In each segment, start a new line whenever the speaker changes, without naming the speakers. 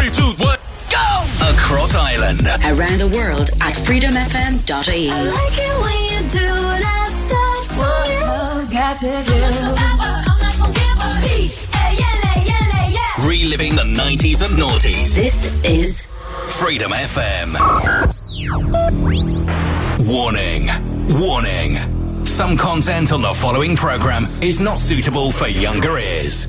Three, two, one, go!
Across Ireland.
Around the world at freedomfm.ie.
I like it when you do that stuff to yeah, yeah.
Reliving the 90s and noughties.
This is
Freedom FM. Warning. Warning. Some content on the following program is not suitable for younger ears.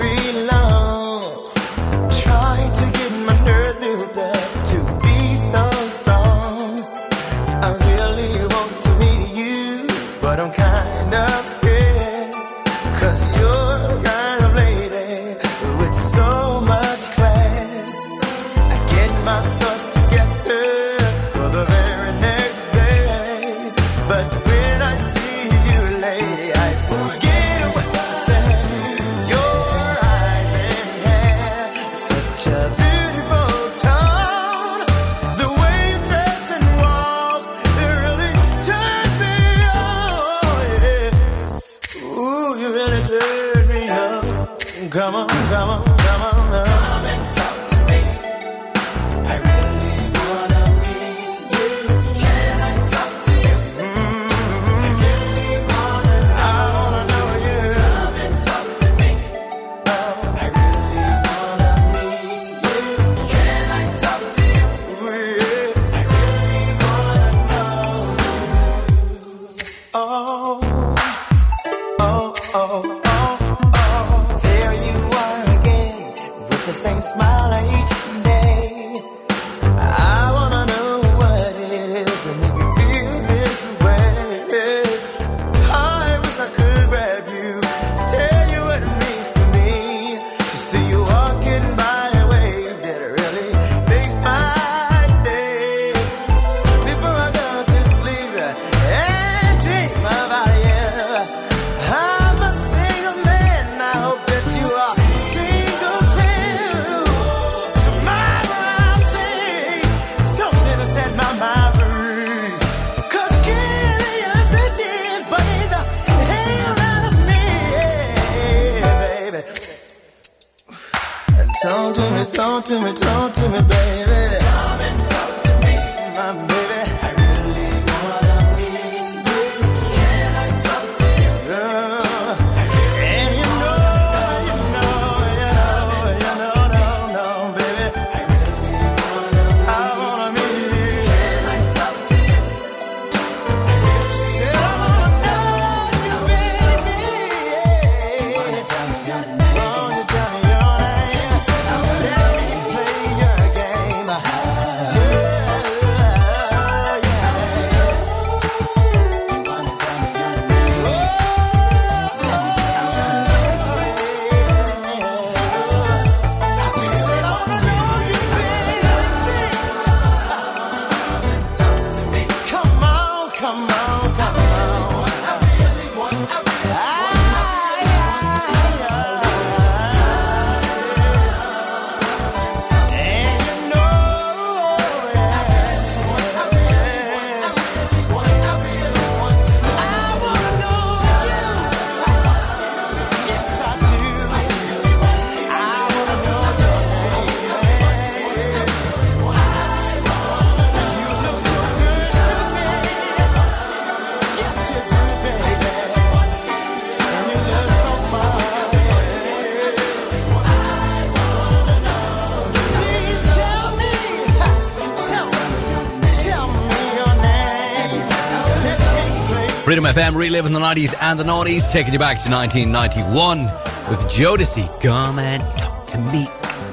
Freedom FM,
reliving the 90s and the 90s, taking you back to 1991 with Jodeci. Come and talk to me.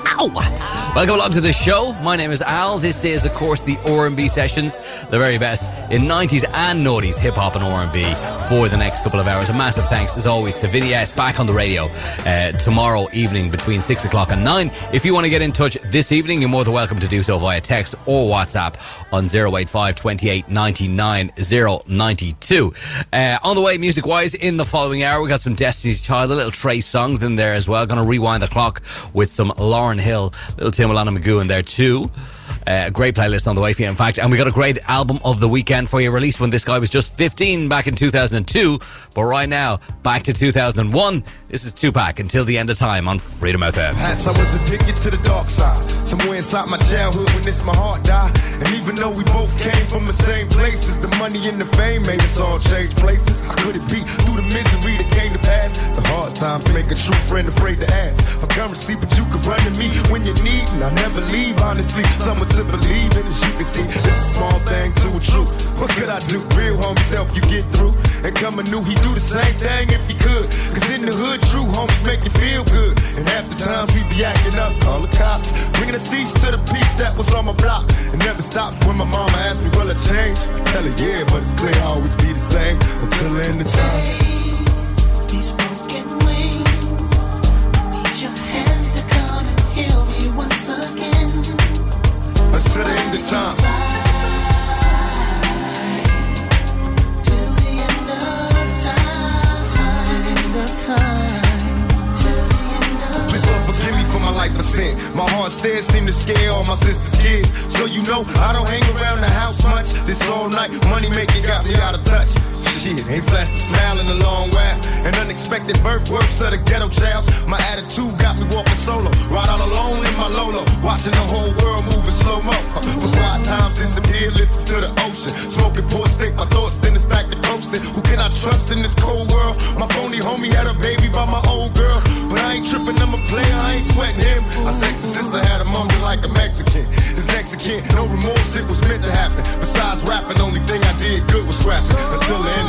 Ow! Welcome along to the show. My name is Al. This is, of course, the R&B sessions, the very best in 90s and noughties hip hop and R&B for the next couple of hours. A massive thanks, as always, to Vinny S back on the radio uh, tomorrow evening between six o'clock and nine. If you want to get in touch this evening, you're more than welcome to do so via text or WhatsApp on 085 28 99 092. Uh, on the way, music wise, in the following hour, we got some Destiny's Child, a little Trey Songz in there as well. Going to rewind the clock with some Lauryn Hill, little Timbaland and Magoo in there too. Uh, great playlist on the way for you, in fact. And we got a great album of the weekend for you, released when this guy was just 15 back in 2002. But right now, back to 2001. This is Tupac until the end of time on Freedom FM.
Hats, I was addicted to the dark side. Somewhere inside my childhood when this my heart died. And even though we both came from the same places, the money and the fame made us all change places. How could it be through the misery that came to pass? The hard times make a true friend afraid to ask for currency, but you can run to me when you need, and I never leave. Honestly, someone to believe in, as you can see, this is a small thing to a truth. What could I do? Real homies help you get through. And coming new, he do the same thing if he could. Cause in the hood, true homies make you feel good. And half the times we be acting up, call the cops. Bringing a cease to the peace that was on my block. It never stops when my mama asks me, will I change? I tell her, yeah, but it's clear I always be the same until the end of time.
These broken wings. I need your hands to come and heal me once again.
Until the end of time. Life. My heart stares seem to scare all my sister's kids. So you know I don't hang around the house much. This all night money making got me out of touch. Shit, ain't flashed a smile in a long while. An unexpected birth, worse of the ghetto childs. My attitude got me walking solo. Ride all alone in my Lolo. Watching the whole world move in slow mo. For quiet times disappear, listen to the ocean. Smoking ports, think my thoughts, then it's back to coasting. Who can I trust in this cold world? My phony homie had a baby by my old girl. But I ain't tripping, I'm a player, I ain't sweating him. My sexy sister had a mom like a Mexican. This Mexican, no remorse, it was meant to happen. Besides rapping, only thing I did good was scrapping. Until the end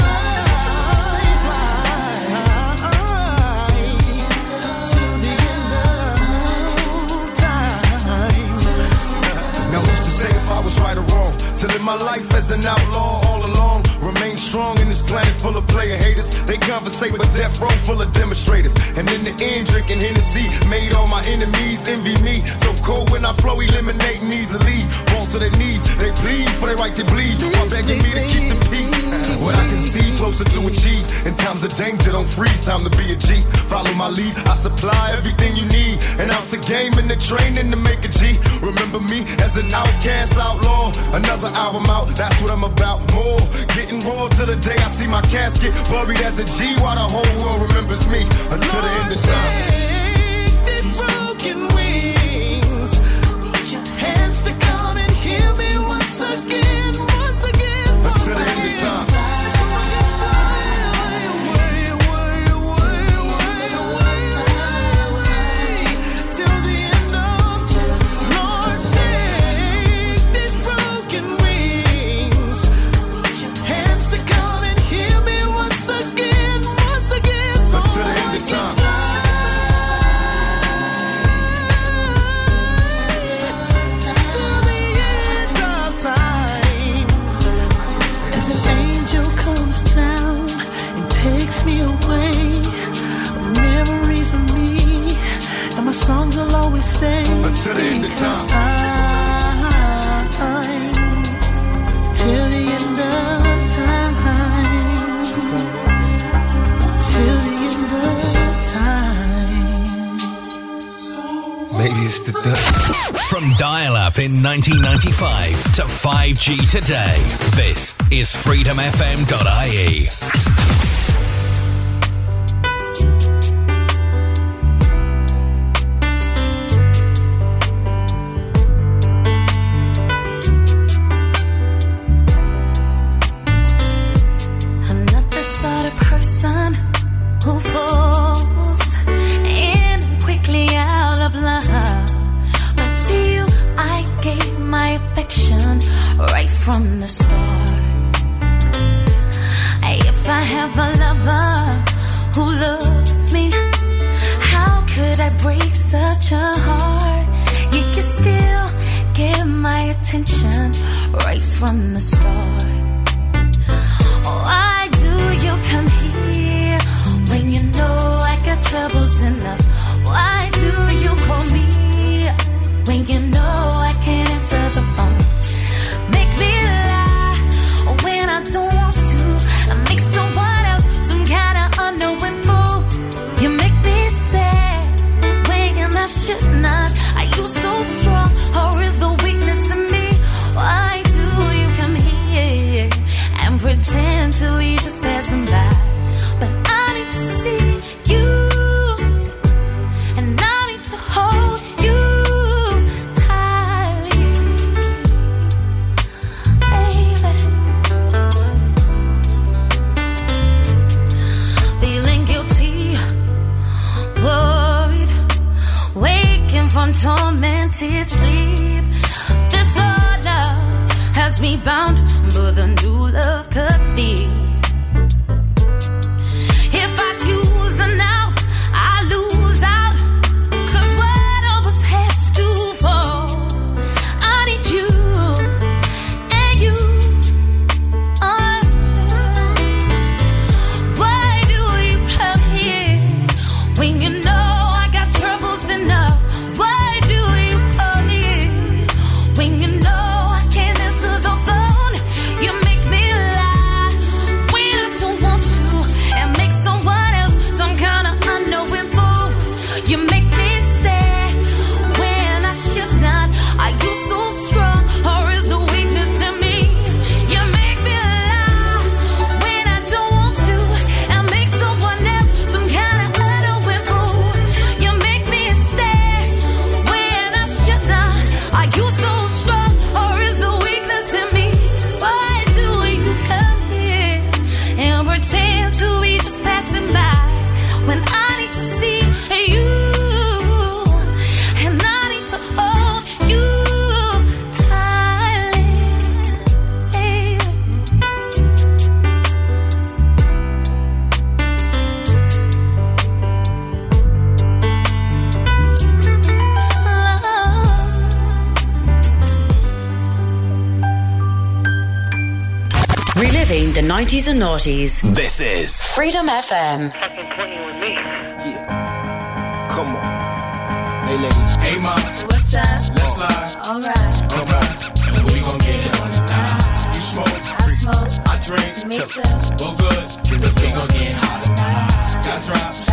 To
live my life as an outlaw all strong in this planet full of player haters. They conversate with death row full of demonstrators. And in the end, drinking Hennessy made all my enemies envy me. So cold when I flow, eliminating easily. Fall to their knees, they plead for their right to bleed. While begging me to keep the peace. What I can see closer to achieve. In times of danger, don't freeze. Time to be a G. Follow my lead. I supply everything you need. An ounce of game and the training to make a G. Remember me as an outcast outlaw. Another album out, that's what I'm about. More getting raw to the day I see my casket buried as a G. While the whole world remembers me until the end of time.
Songs will always stay.
Until the end of time.
I- Till the end of time. Till the end of time.
Maybe it's the dust.
From dial up in 1995 to 5G today, this is freedomfm.ie.
and
noughties.
This is
Freedom FM.
Come on. Hey, ladies. Hey, ma.
What's up?
Let's slide.
Alright,
Alright. And we gon' get it on tonight. You smoke.
I smoke.
I drink.
Me too.
Well, good. Cause we gon' get hot. Got drops.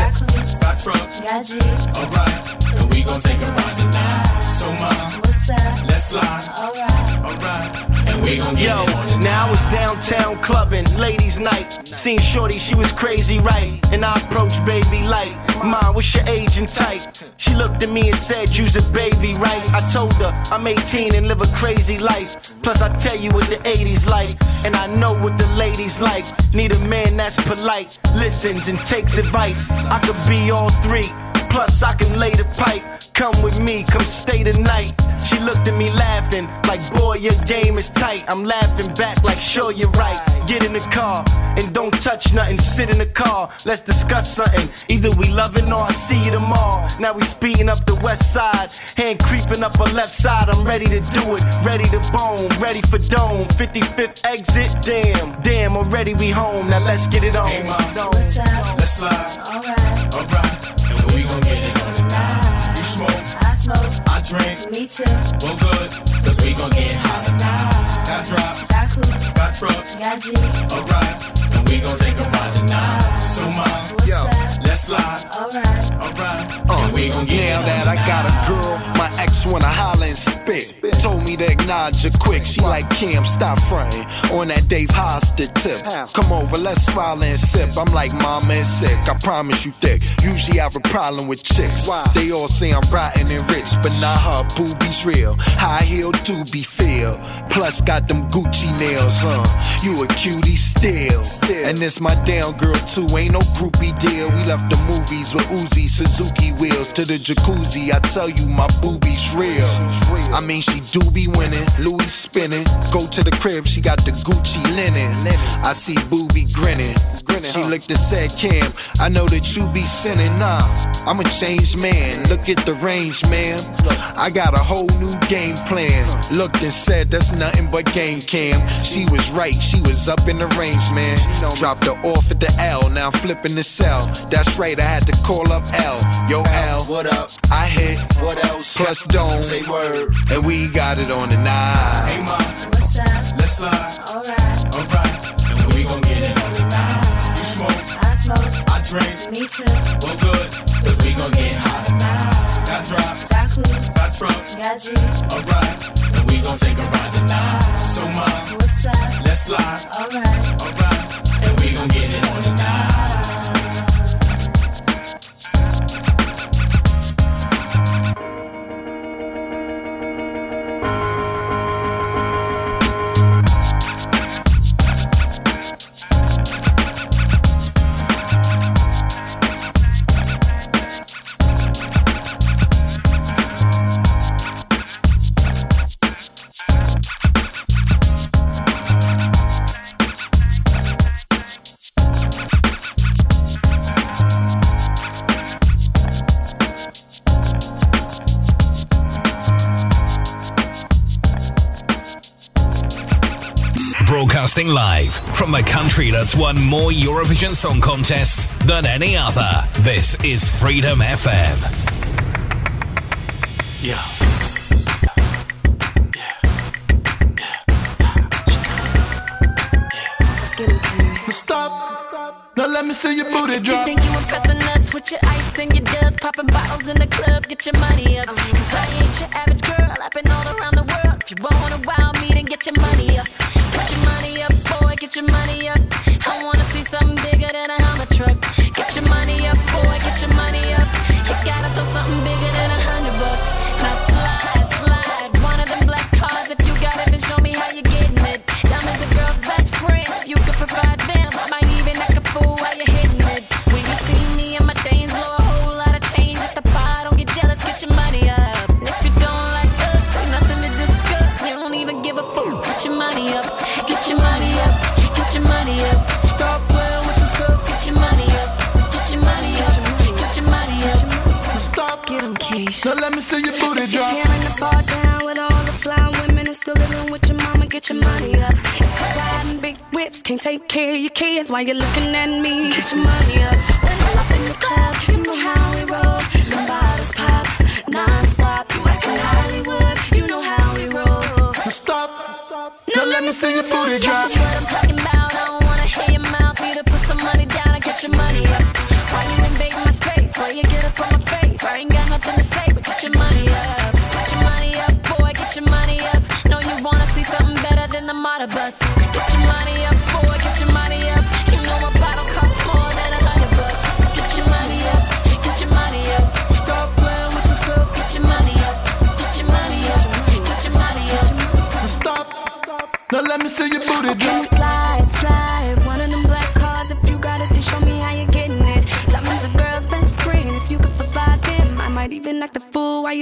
Got
trucks.
Got G's.
Alright. And we gon' take a ride tonight. So, ma.
What's up?
Let's slide.
Alright.
Alright. And we gon' get
Yo,
it
now it's downtown clubbing, ladies' night. Seen Shorty, she was crazy, right? And I approached baby light. Mom, what's your age and type? She looked at me and said, You's a baby, right? I told her I'm 18 and live a crazy life. Plus, I tell you what the 80s like, and I know what the ladies like. Need a man that's polite, listens and takes advice. I could be all three. Plus, I can lay the pipe. Come with me, come stay the night. She looked at me laughing, like, boy, your game is tight. I'm laughing back, like, sure, you're right. Get in the car and don't touch nothing. Sit in the car, let's discuss something. Either we loving or I see you tomorrow. Now we speeding up the west side, hand creeping up our left side. I'm ready to do it, ready to bone, ready for dome. 55th exit, damn, damn, already we home. Now let's get it on.
Hey, ma.
What's up?
Let's slide.
Alright.
Alright. And we gon' get it on tonight. You smoke.
I smoke.
I drink.
Me too.
Well, good. Cause we gon' get hot tonight. Got drops.
Got clues.
Got trucks.
Got G's.
Alright. And we gon' take a ride tonight. So, ma.
What's up?
Let's slide.
Alright.
Alright. Uh, and we gon' get
Now that I got a girl, my ex wanna holler and spit. Told me to acknowledge her quick. She like Kim, stop fronting on that Dave Hollister tip. Come over, let's swallow and sip. I'm like mama and sick. I promise you thick. Usually I have a problem with chicks. They all say I'm rotten and rich, but not her boobies real. High heel to be feel. Plus got them Gucci nails, huh? You a cutie still. And this my down girl too, ain't no groupie deal. We left the movies with Uzi, Suzuki wheels to the jacuzzi. I tell you, my booby's real. I mean, she do be winning, Louis spinning. Go to the crib, she got the Gucci linen. I see booby grinning. She licked the said, Cam, I know that you be sinning. Nah, I'm a changed man. Look at the range, man. I got a whole new game plan. Looked and said, that's nothing but game cam. She was right, she was up in the range, man. Dropped her off at the L, now I'm flipping the cell. That's right, I had to call up L. Yo, L, what up? I hit, what else? Plus dome, say word. And we got it on the nine.
Hey, ma, let's slide. Alright. Alright. And we gon' get it on the night. You smoke. I smoke. I drink. Me too. Well, good. Cause we gon' get hot tonight. Got drops. Got clues. Got trucks. Got G's. Alright. And we gon' take a ride tonight. So, ma, what's up? Let's slide. Alright. Alright. And we gon' get it on tonight.
Broadcasting live from the country that's won more Eurovision Song Contests than any other. This is Freedom FM.
Yeah.
Stop. Now let me see your booty drop.
You think you impressing us with your ice and your dubs, popping bottles in the club, get your money up. Cause I ain't your average girl, I've been all around the world. If you wanna wow me, then get your money up.
Take care of your kids while you're looking at me. Get your money up. When I'm up in the club, you know how we roll. The bottles pop non-stop. You acting Hollywood, you know how we roll.
Stop. Now let me see your booty drop.
That's what I'm talking about. I don't wanna hear your mouth. Either put some money down or get your money up.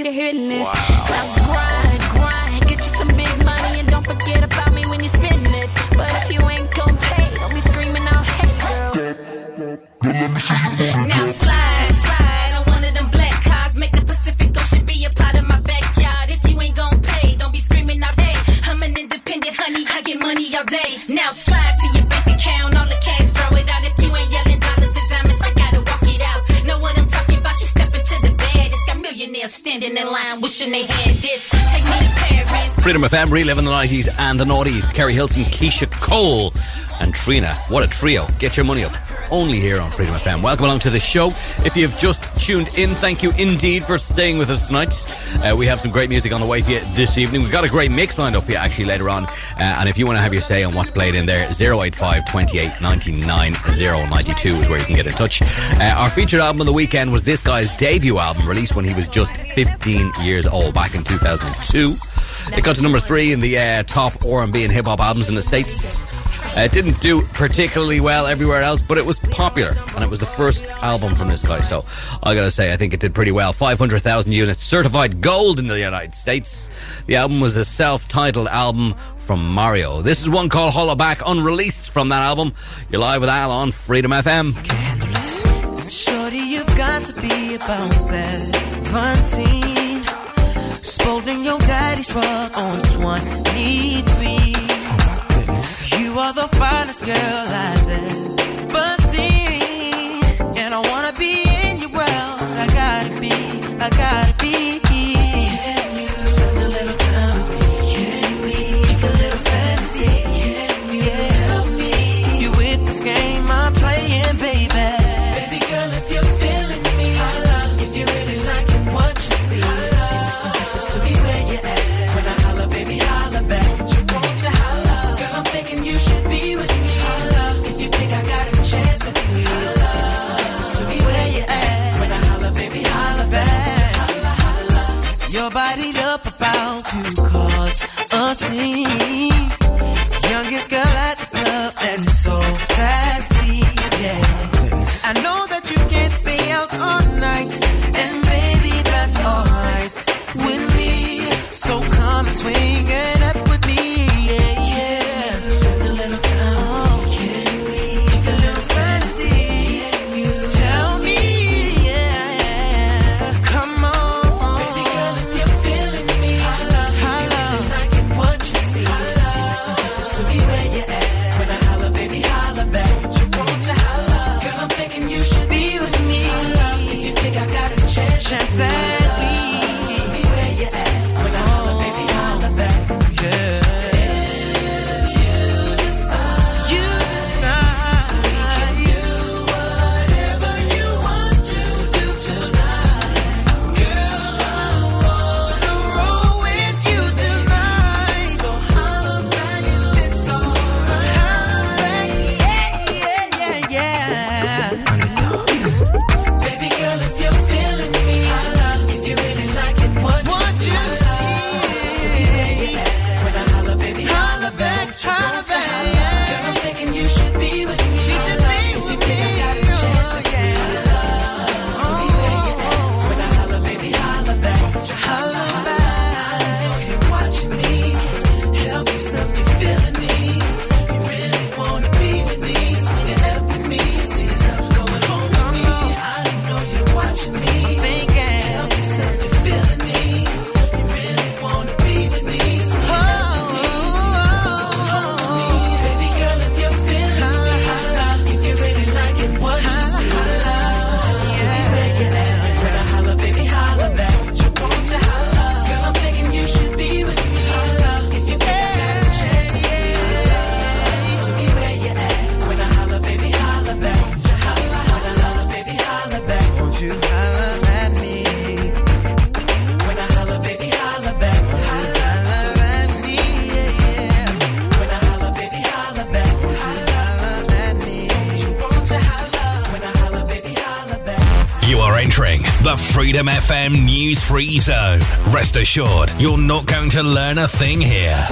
You're hitting it.
Now grind, grind, get you some big money and don't forget about me when you spending it. But if you ain't gon' pay, don't be screaming out, hey girl.
Now slide,
Freedom FM, reliving the 90s and the noughties. Keri Hilson, Keyshia Cole, and Trina. What a trio. Get your money up. Only here on Freedom FM. Welcome along to the show. If you've just tuned in, thank you indeed for staying with us tonight. Uh, we have some great music on the way for you this evening. We've got a great mix lined up for you actually later on. Uh, and if you want to have your say on what's played in there, 085 28 99 092 is where you can get in touch. Uh, our featured album of the weekend was this guy's debut album, released when he was just 15 years old back in 2002. It got to number three in the uh, top R&B and hip hop albums in the states. Uh, it didn't do particularly well everywhere else, but it was popular, and it was the first album from this guy. So I gotta say, I think it did pretty well. Five hundred thousand units, certified gold in the United States. The album was a self-titled album from Mario. This is one called Hollow Back, unreleased from that album. You're live with Al on Freedom FM.
Shorty, you've got to be about seventeen rolling your daddy's truck on 23. Oh. You are the finest girl I've ever seen. And I wanna be in your world. I gotta be, I gotta be. Youngest girl.
free zone. Rest assured, you're not going to learn a thing here.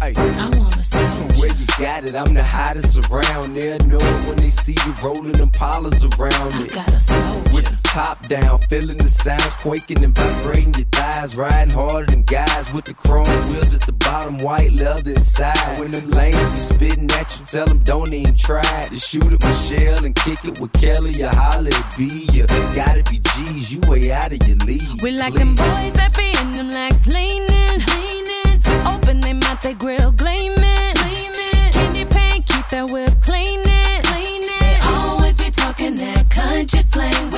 I wanna see got it. I'm the hottest around. They'll know it when they see you rolling them pollas around it. With the top down, feeling the sounds quaking and vibrating your thighs. Riding harder than guys with the chrome wheels at the bottom, white leather inside. When them lanes be spitting at you, tell them don't even try to shoot at Michelle and kick it with Kelly or Holly B. You gotta be G's way out of your league.
We like them boys that be in them legs leaning, leaning. Open them mouth, they grill gleaming, gleaming. Candy paint, keep that whip cleaning, cleaning. They always be talking that country slang.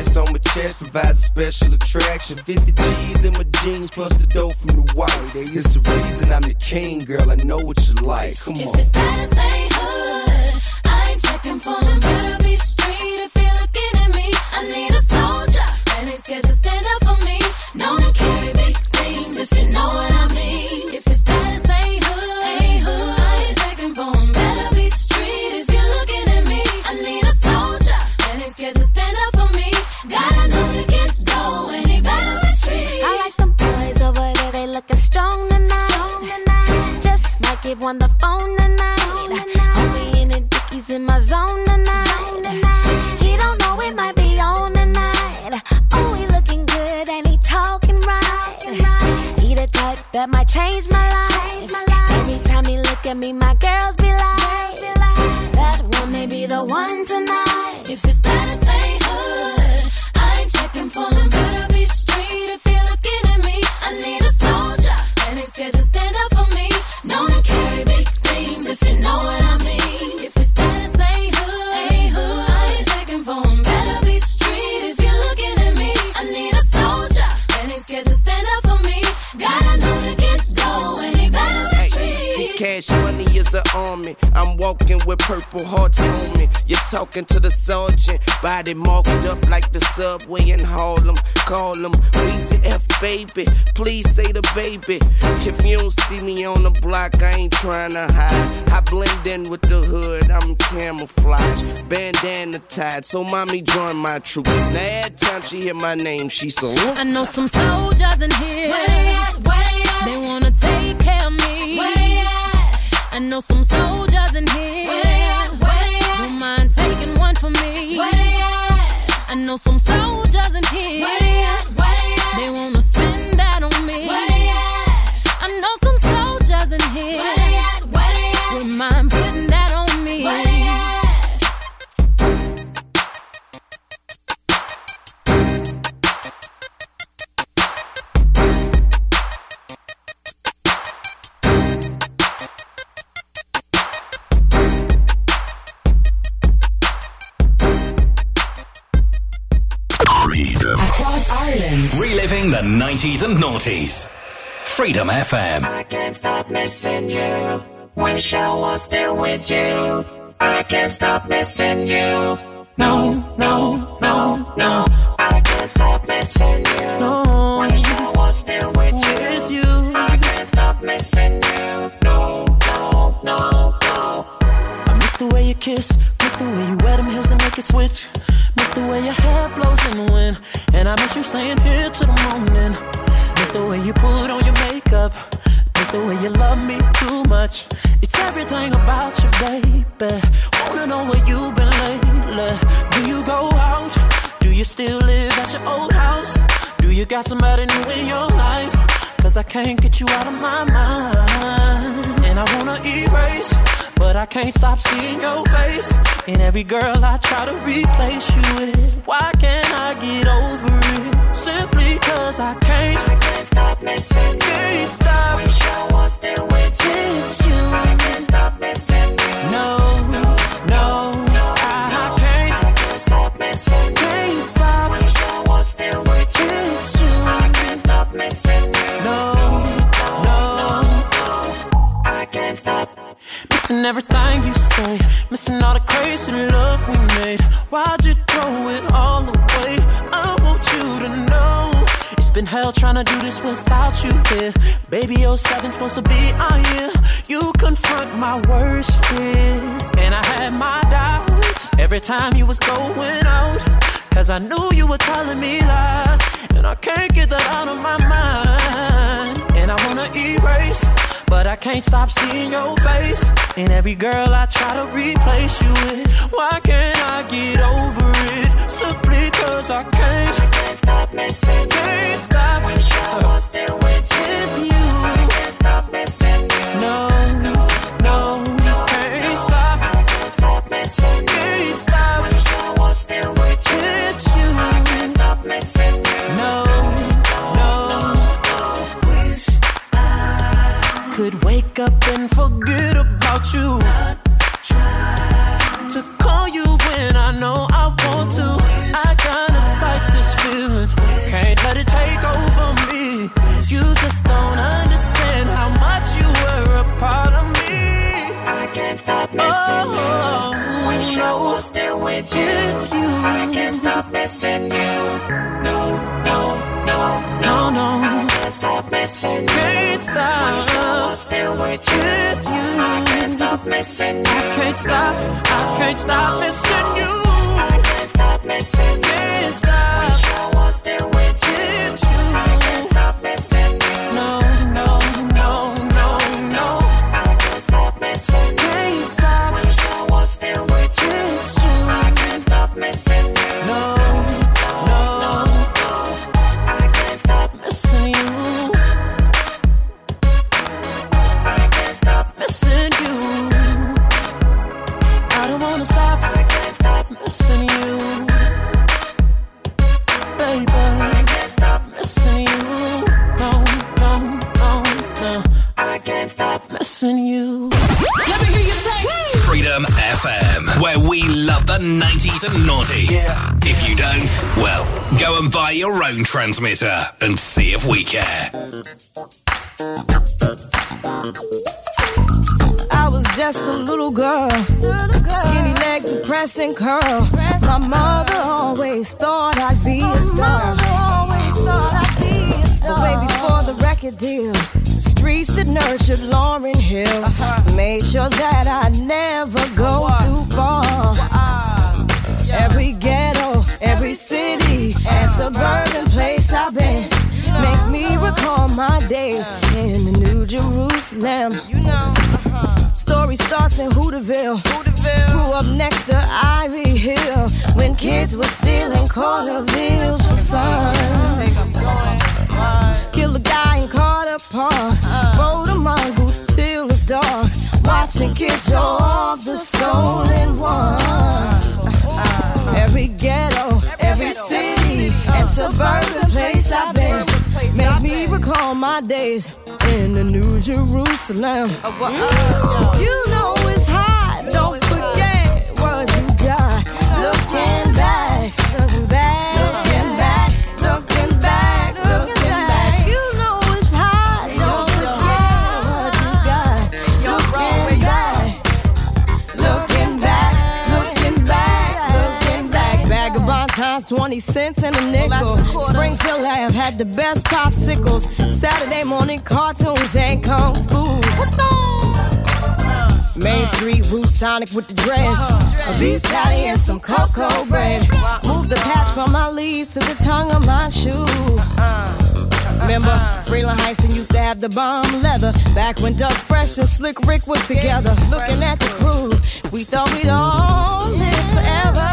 80 on my chest provides a special attraction. 50 G's in my jeans plus the dough from the white. It's the reason I'm the king, girl. I know what you like. Come on.
If it's status ain't hood, I ain't checking for him. Better be street if you're looking at me. I need a soldier that ain't scared to stand up for me. Known to carry big things if you know what I mean. If
give one the phone tonight. Homie in the dickies in my zone tonight. He don't know it might be on tonight. Oh, he looking good and he talking right. He the type that might change my life. Every time he look at me, my girls
cash money is an army. I'm walking with purple hearts on me. You're talking to the sergeant, body marked up like the subway in Harlem. Call him Weezy F baby. Please say the baby. If you don't see me on the block, I ain't trying to hide. I blend in with the hood, I'm camouflage. Bandana tied, so mommy join my troop. Now every time she hear my name, she so.
I know some soldiers in here. Where they at? Where they at? They wanna take care of me. Where they at? I know some soldiers in here. Where they at? Where they at? Don't mind taking one for me. Where they at? I know some soldiers in here. Where they at? Where they at? They wanna spend that on me. Where they at? I know some soldiers in here.
Ireland.
Reliving the 90s and noughties. Freedom FM.
I can't stop missing you. Wish I was still with you. I can't stop missing you. No, no, no, no. I can't stop missing you. No. Wish I was still with you. I can't stop missing you. No, no,
the way you kiss, miss the way you wear them heels and make it switch. Miss the way your hair blows in the wind, and I miss you staying here till the morning. Miss the way you put on your makeup, miss the way you love me too much. It's everything about you, baby. Wanna know where you've been lately? Do you go out? Do you still live at your old house? Do you got somebody new in your life? Cause I can't get you out of my mind. And I wanna erase, but I can't stop seeing your face. In every girl I try to replace you with. Why can't I get over it? Simply cause I can't.
I can't stop missing you.
Can't stop.
Wish I was still with you.
It's you.
I can't stop missing you.
No, no, no. I, I can't.
I can't stop missing you.
Missing everything you say, missing all the crazy love we made. Why'd you throw it all away? I want you to know it's been hell trying to do this without you here. Baby, 07 supposed to be our year. You confront my worst fears, and I had my doubts every time you was going out. Cause I knew you were telling me lies, and I can't get that out of my mind. And I wanna erase, but I can't stop seeing your face. And every girl I try to replace you with, why can't I get over it? Simply cause I can't. I can't stop missing you. Can't stop. Wish I was still with you. I can't stop missing you. No, no, no, no. Can't stop. I can't stop missing you. Can't stop. Wish I was still with you. With you. I can't stop missing you. Could wake up and forget about you. Try to call you when I know I want to. I gotta fight this feeling. Can't let it take over me. You just don't understand how much you were a part of me. I can't stop missing you. Oh. Wish I was still with you. I can't stop missing you. No, no, no, no, no. I can't stop missing you. Can't stop. Wish I was still with you. I can't stop missing you. I can't stop. I can't stop missing you. I can't stop missing you. Can't stop. Wish I was still with you. I can't stop missing you. No, no, no, no, no. I can't stop missing you. Can't stop. Wish I was still with you. Missing you.
Let me hear you say Freedom FM, where we love the 90s and noughties. If you don't, well, go and buy your own transmitter and see if we care.
I was just a little girl, skinny legs and pressing curl. My mother curl. always thought I'd be My a star. mother always thought I'd be a star. But way before the record deal, that nurtured Lauryn Hill. Uh-huh. Made sure that I never go too far. Uh-uh. Every ghetto, every city, and suburban place I've been. Make me recall my days uh-huh. in the New Jerusalem. You know, uh-huh. story starts in Hooterville. Grew up next to Ivy Hill. When kids were stealing bills for fun. Kill a guy in Carter Park. Rode a mongoose till it's dark. Watching kids show off the stolen ones. Every ghetto, every city, and suburban place I've been. Make me recall my days in the New Jerusalem. Mm. You know it's hot, don't forget what you got. Looking back, looking back, 20 cents and a nickel. Springfield Lab had the best popsicles. Saturday morning cartoons and kung fu. Main Street Roots tonic with the dress. A beef patty and some cocoa bread. Move the patch from my leaves to the tongue of my shoe. Remember, Freeland Heiston used to have the bomb leather. Back when Doug Fresh and Slick Rick was together. Looking at the crew, we thought we'd all live forever.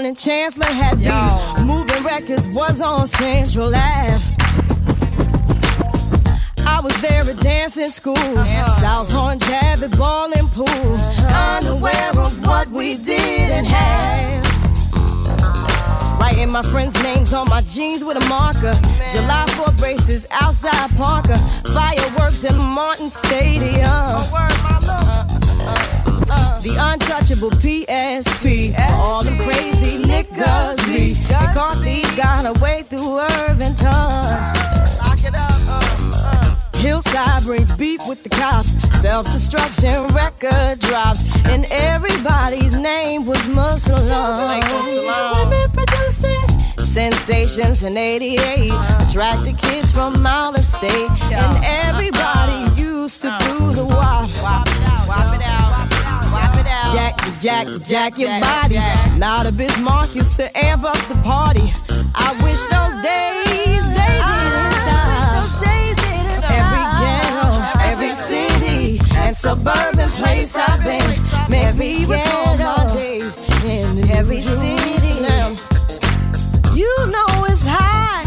Hawthorne and Chancellor had beef? Moving records was on Central Ave. I was there at dancing school, South Horn Jab at bowling pool, unaware of what we did and had. Writing my friends' names on my jeans with a marker. July 4th braces outside Parker. Fireworks in Martin Stadium. The untouchable PSP. All them crazy niggas be. McCarthy got away through Irvington. Lock it up. Uh, uh. Hillside brings beef with the cops. Self destruction record drops. And everybody's name was Muslim. Women producing sensations in 88. Attracted kids from out of state. And everybody uh-huh. used to uh-huh. do the wop. Wop it out, wop it out. Jack, jack, jack your body. Now the Biz Markie used to amp up the party. I wish those days they ah, didn't stop. Every ghetto, every city, and suburban place I've been. Every ghetto days in every city. You know it's high.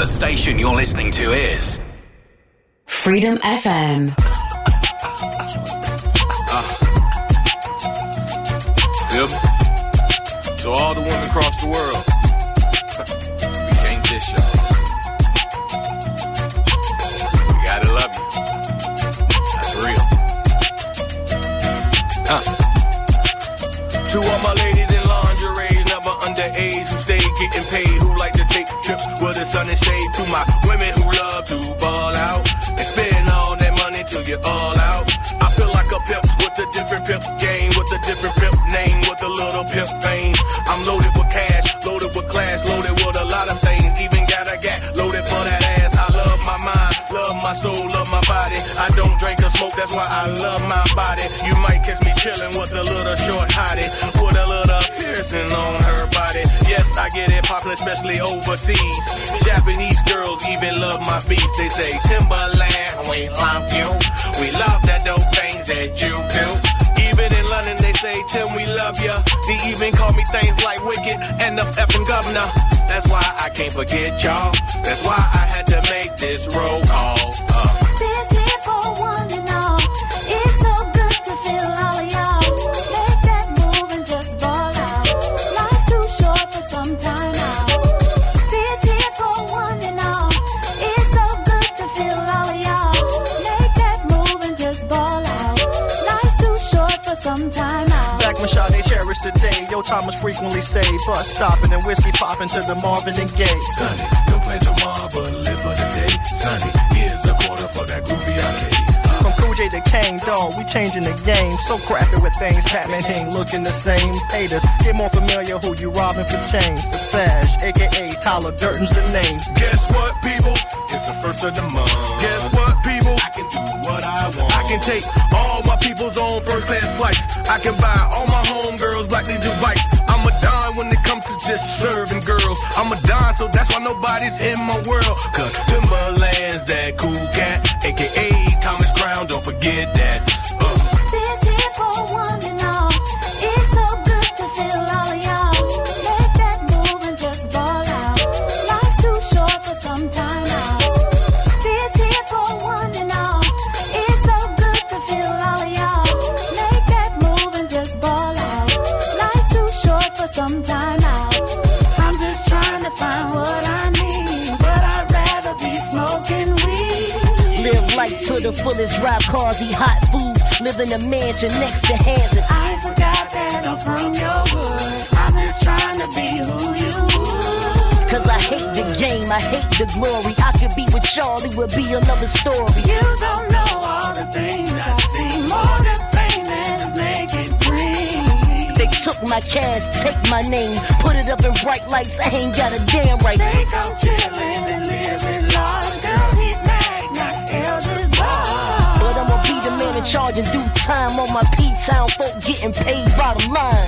The station you're listening to is
Freedom FM. Ah.
Yep. To all the women across the world, we can't dish y'all. We gotta love you. That's real. Huh. To all my ladies in lingerie, never underage, who stay getting paid, who like to take trips where the sun is shade. To my women who love to ball out and spend all that money till you're all out. I feel like a pimp with a different pimp game, with a different pimp name, with a little pimp fame. I'm loaded with cash, loaded with class, loaded with a lot of things. Even got a gat loaded for that ass. I love my mind, love my soul, love my body. I don't drink or smoke, that's why I love my body. You might catch me chilling with a little short hottie, with a little on her body. Yes, I get it poppin', especially overseas. Japanese girls even love my beat. They say Timbaland, we love you. We love that dope things that you do. Even in London, they say, Tim, we love ya. They even call me things like Wicked and the effing governor. That's why I can't forget y'all. That's why I had to make this roll call. Uh.
Out.
Back they cherish the day, yo Thomas frequently say, bus stopping and whiskey popping to the Marvin and Gaye.
Sonny, don't plan tomorrow, but live for the day. Sonny, here's a quarter for that groovy arcade.
From Cool J to Kane, dog, we changing the game. So crafty with things, Batman ain't looking the same. Haters, get more familiar who you robbing for change. The Flash, aka Tyler Durden's the name.
Guess what, people? It's the first of the month. Guess what? I can do what I want. I can take all my people's on first class flights. I can buy all my homegirls black leather bikes. I'm a dime when it comes to just serving girls. I'm a dime, so that's why nobody's in my world. Cause Timbaland's that cool cat, aka Thomas Crown, don't forget that.
The fullest, drive cars, eat hot food, live in a mansion next to Hanson.
I forgot that I'm from your hood. I'm just trying to be who you
Cause I hate the game, I hate the glory. I could be with Charlie, would be another story.
You don't know all the things I see. More than fame and make it green.
They took my cash, take my name, put it up in bright lights. I ain't got a damn right.
They go chillin' and living large.
In charge due time on my P-Town folk getting paid bottom line.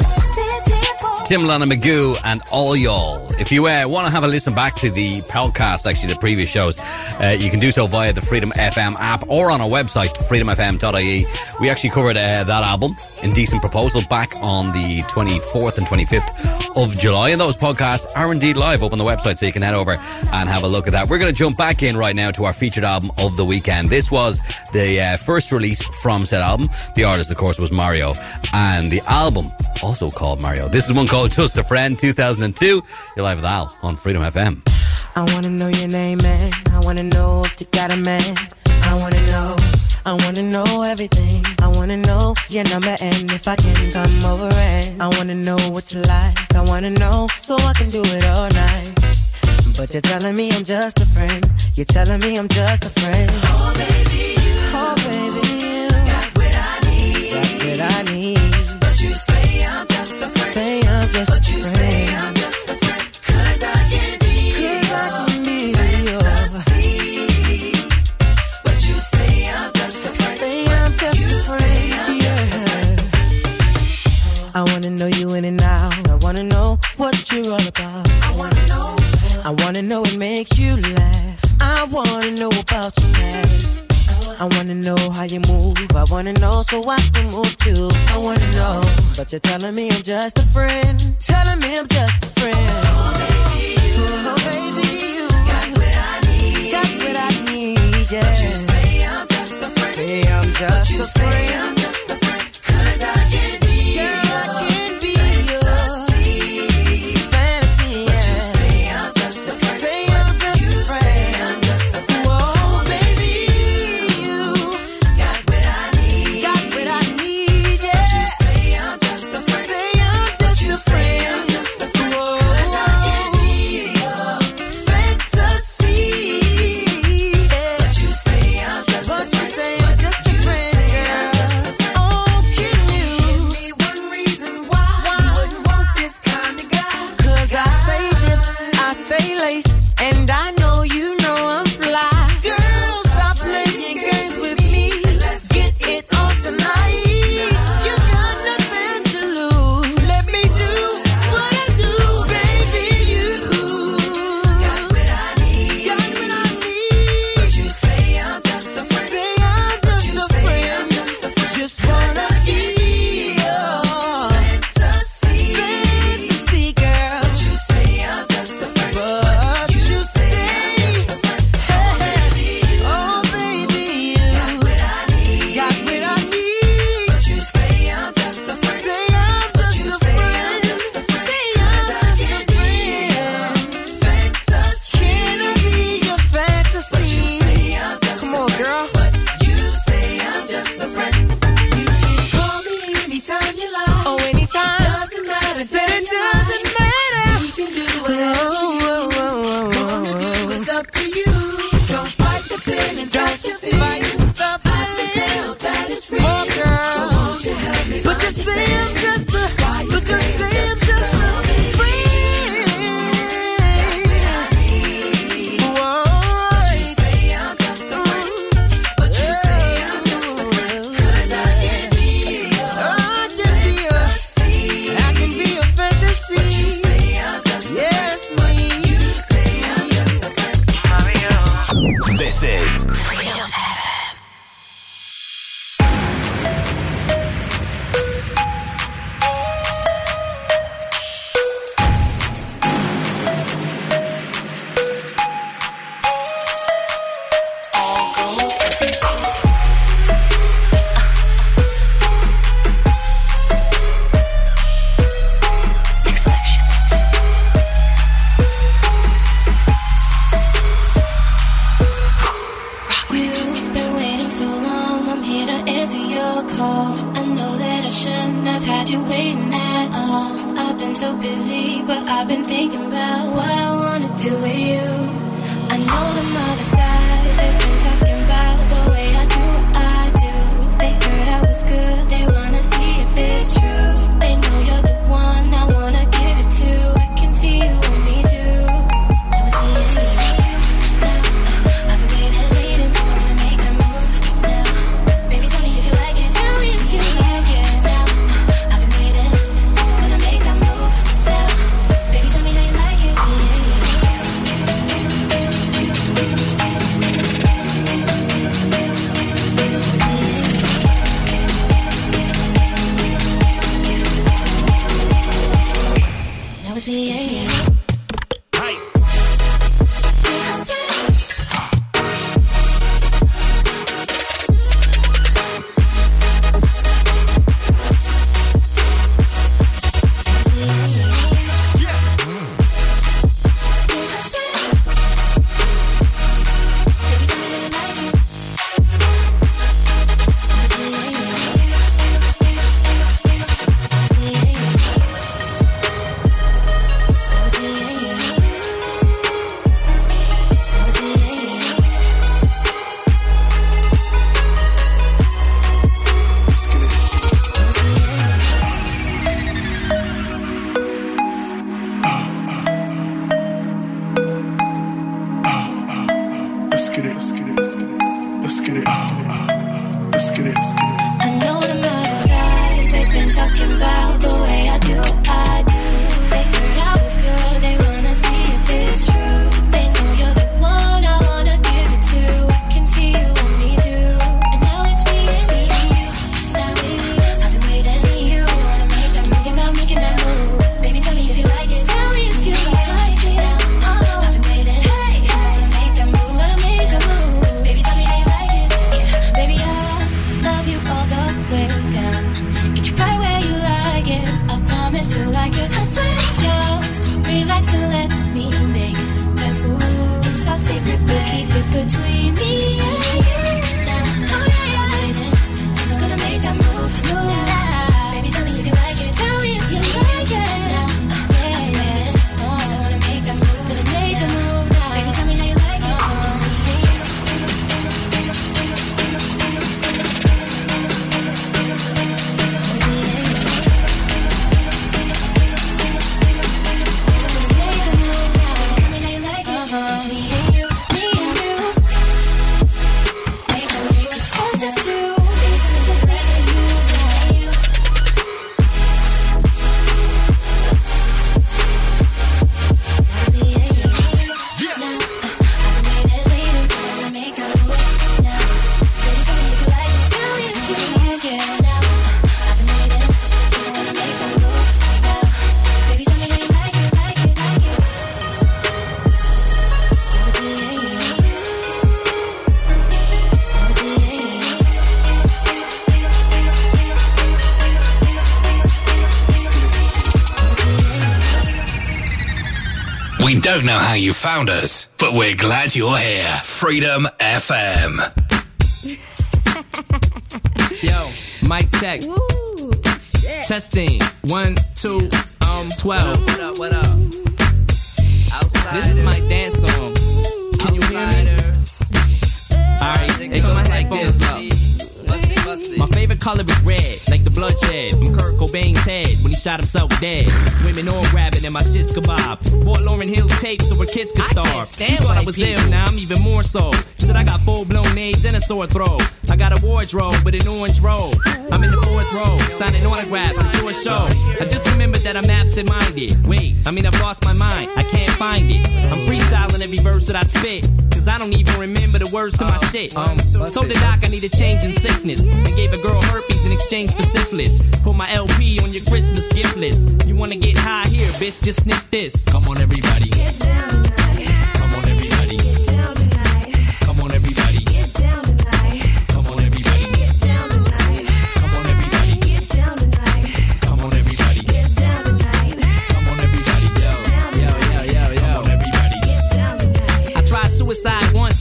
Timbaland and Magoo and all y'all. If you uh, want to have a listen back to the podcast, actually the previous shows, uh, you can do so via the Freedom FM app or on our website, freedomfm.ie. We actually covered uh, that album, Indecent Proposal, back on the 24th and 25th of July. And those podcasts are indeed live up on the website, so you can head over and have a look at that. We're going to jump back in right now to our featured album of the weekend. This was the uh, first release from said album. The artist, of course, was Mario. And the album, also called Mario. This is one called Just a Friend 2002. You're live with Al on Freedom FM.
I wanna know your name, man. I wanna know if you got a man. I wanna know. I wanna know everything. I wanna know your number and if I can come over and I wanna know what you like. I wanna know so I can do it all night. But you're telling me I'm just a friend. You're telling me I'm just a friend. Oh baby, you. Oh baby. Got what I need. I. But you say I'm just a friend. Say I'm just a friend. You move. I wanna know so I can move too. I wanna know, but you're telling me I'm just a friend. Telling me I'm just a friend. Oh baby, you, oh, baby, you got what I need. Got what I need, yeah. But you say I'm just a friend. Say I'm just but you a friend. Say I'm
answer your call. I know that I shouldn't have had you waiting at all. I've been so busy, but I've been thinking about what I wanna do with you. I know them other
don't know how you found us, but we're glad you're here. Freedom FM.
Yo, mic check. Testing. One, two, um, twelve. What up, what up? This is my dance song. Can you hear me? Alright, it goes like this. My favorite color is red, like the bloodshed from Kurt Cobain's head when he shot himself dead. Women all grabbing and my shit's kebab. Bought Lauryn Hill's tape so her kids could starve. You thought I was
people.
ill, now I'm even more so. Shit, I got full blown AIDS and a sore throat. I got a wardrobe with an orange robe. I'm in the fourth row, signing autographs at your show. I just remembered that I'm absent minded. Wait, I mean, I've lost my mind, I can't find it. I'm freestyling every verse that I spit, cause I don't even remember the words to my shit. Um, told the doc I need a change in sickness, and gave a girl herpes in exchange for syphilis. Put my LP on your Christmas gift list. You wanna get high here, bitch? Just sniff this. Come on, everybody. Come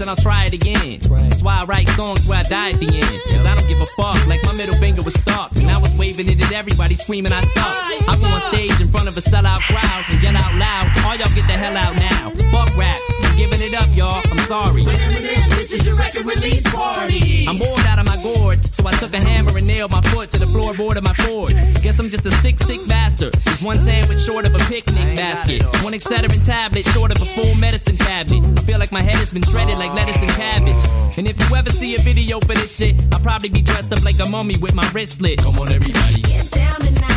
and I'll try it again. That's why I write songs where I die at the end. Cause I don't give a fuck, like my middle finger was stuck. And I was waving it at everybody, screaming I suck. I go on stage in front of a sellout crowd and yell out loud, all y'all get the hell out now. Fuck rap, I'm giving it up, y'all. I'm sorry.
This is your record release party.
I'm bored out of my gourd, so I took a hammer and nailed my foot to the floorboard of my Ford. Guess I'm just a sick, sick bastard. Just one sandwich short of a picnic basket. One Excedrin tablet short of a full medicine cabinet. I feel like my head has been shredded like lettuce and cabbage. And if you ever see a video for this shit, I'll probably be dressed up like a mummy with my wrist slit. Come on, everybody. Get down tonight.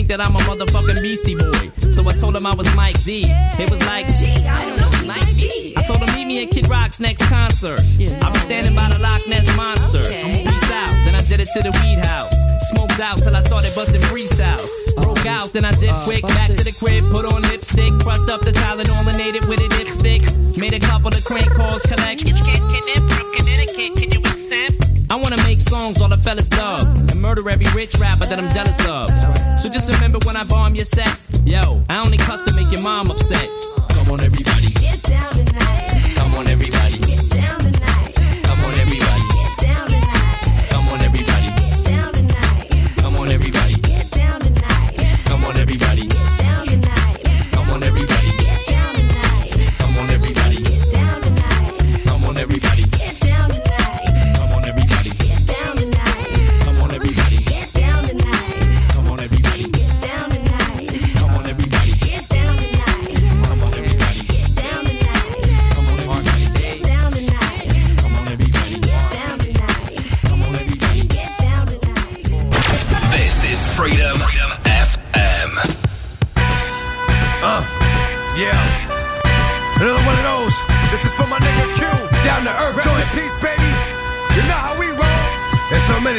Think that I'm a motherfucking beastie boy. So I told him I was Mike D. It was like, gee, I don't know, Mike D. I told him meet me at Kid Rock's next concert. I'll be standing by the Loch Ness Monster. I'ma peace out, then I did it to the weed house. Smoked out till I started busting freestyles. Broke out, then I did quick. Back to the crib, put on lipstick. Crushed up the Tylenol and ate it with a dipstick. Made a couple of crank calls, collect. Can you? I wanna make songs all the fellas love and murder every rich rapper that I'm jealous of. So just remember when I bomb your set, yo, I only cuss to make your mom upset. Come on, everybody. Get down tonight. Come on, everybody.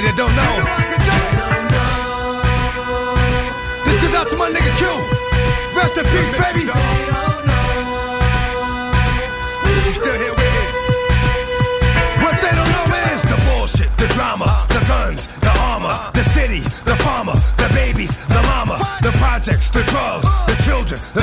There's that don't know. This goes out to my nigga Q. Rest in peace, baby. You still here with me? What they don't know is the bullshit, the drama, the guns, the armor, the city, the farmer, the babies, the mama, the projects, the drugs, the children, the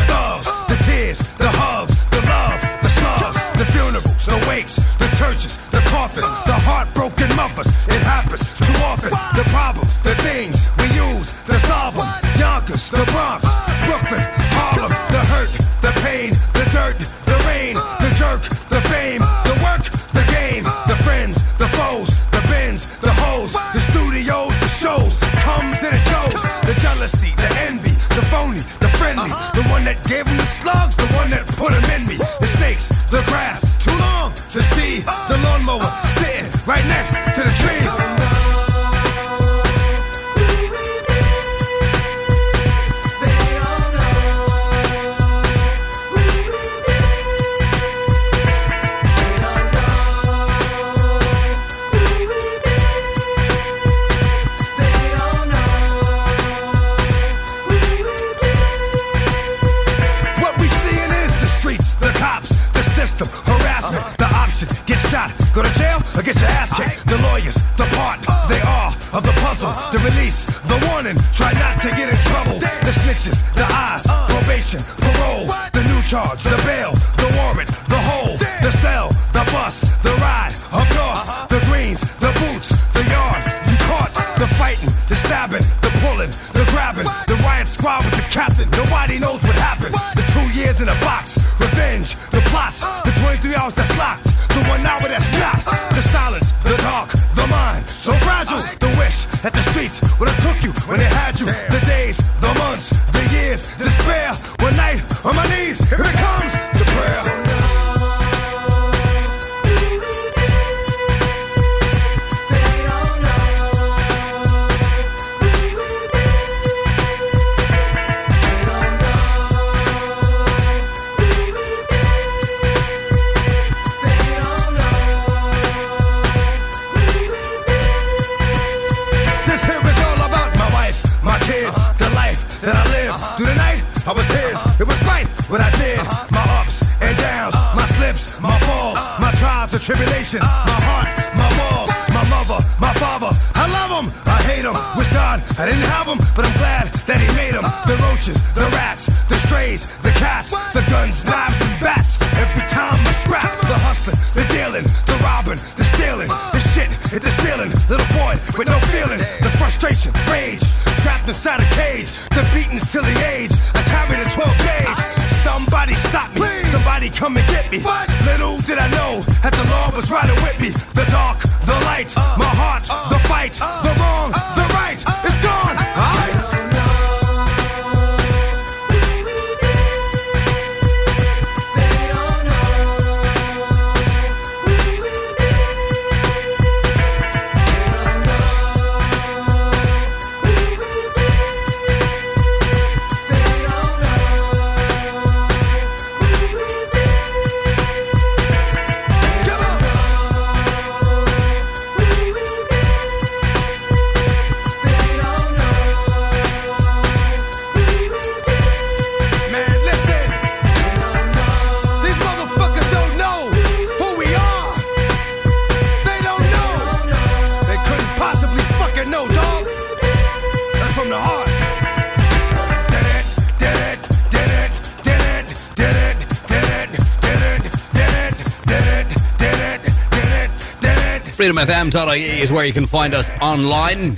freedomfm.ie is where you can find us online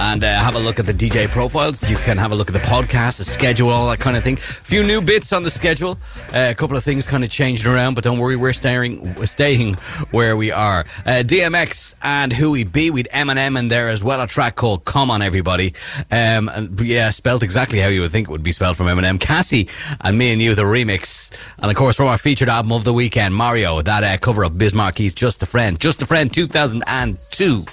and uh, have a look at the DJ profiles. You can have a look at the podcast, the schedule, all that kind of thing. A few new bits on the schedule. Uh, a couple of things kind of changing around, but don't worry, we're staying, we're staying where we are. Uh, DMX and Who We Be with Eminem in there as well. A track called Come On Everybody. Um, yeah, spelled exactly how you would think it would be spelled from Eminem. Cassie and Me and You, the remix. And of course, from our featured album of the weekend, Mario, that uh, cover of Biz Markie's Just a Friend. Just a Friend 2002.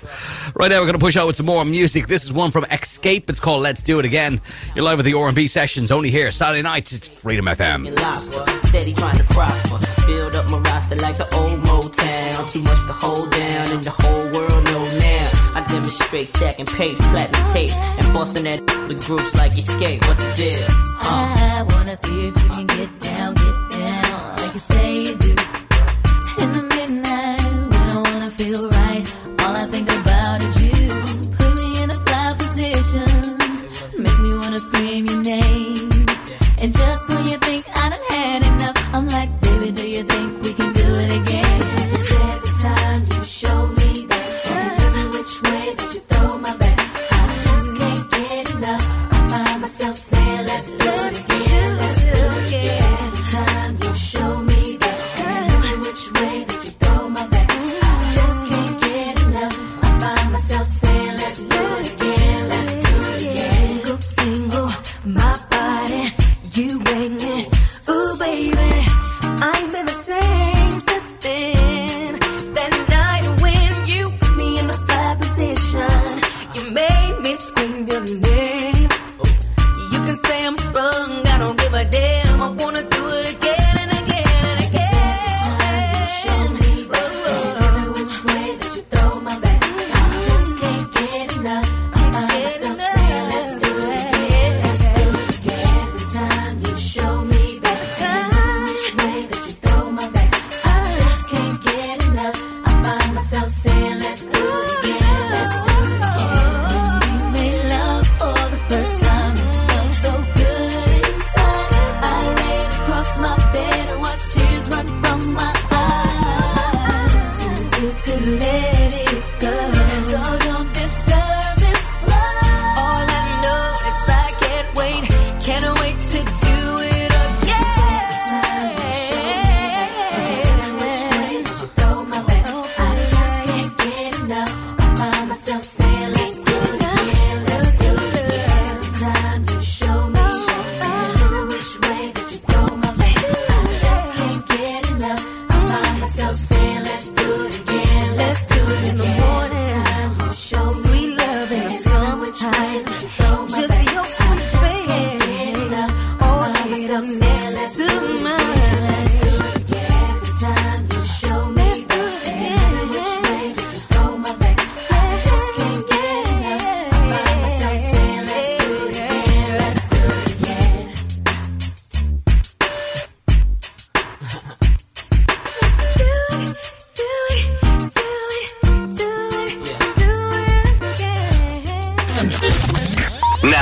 Right now, we're going to push out with some more music. This this is one from Xscape. It's called Let's Do It Again. You're live with the R&B sessions only here Saturday nights. It's Freedom FM.
Steady trying to prosper. Build up my roster like the old Motown. Too much to hold down and the whole world know now. I demonstrate second page, platinum tape, and busting that with groups like Xscape. What the deal? Uh.
I wanna see if you can get down, get down. Like you say and just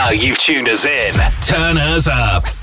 now you've tuned us in. Turn us up.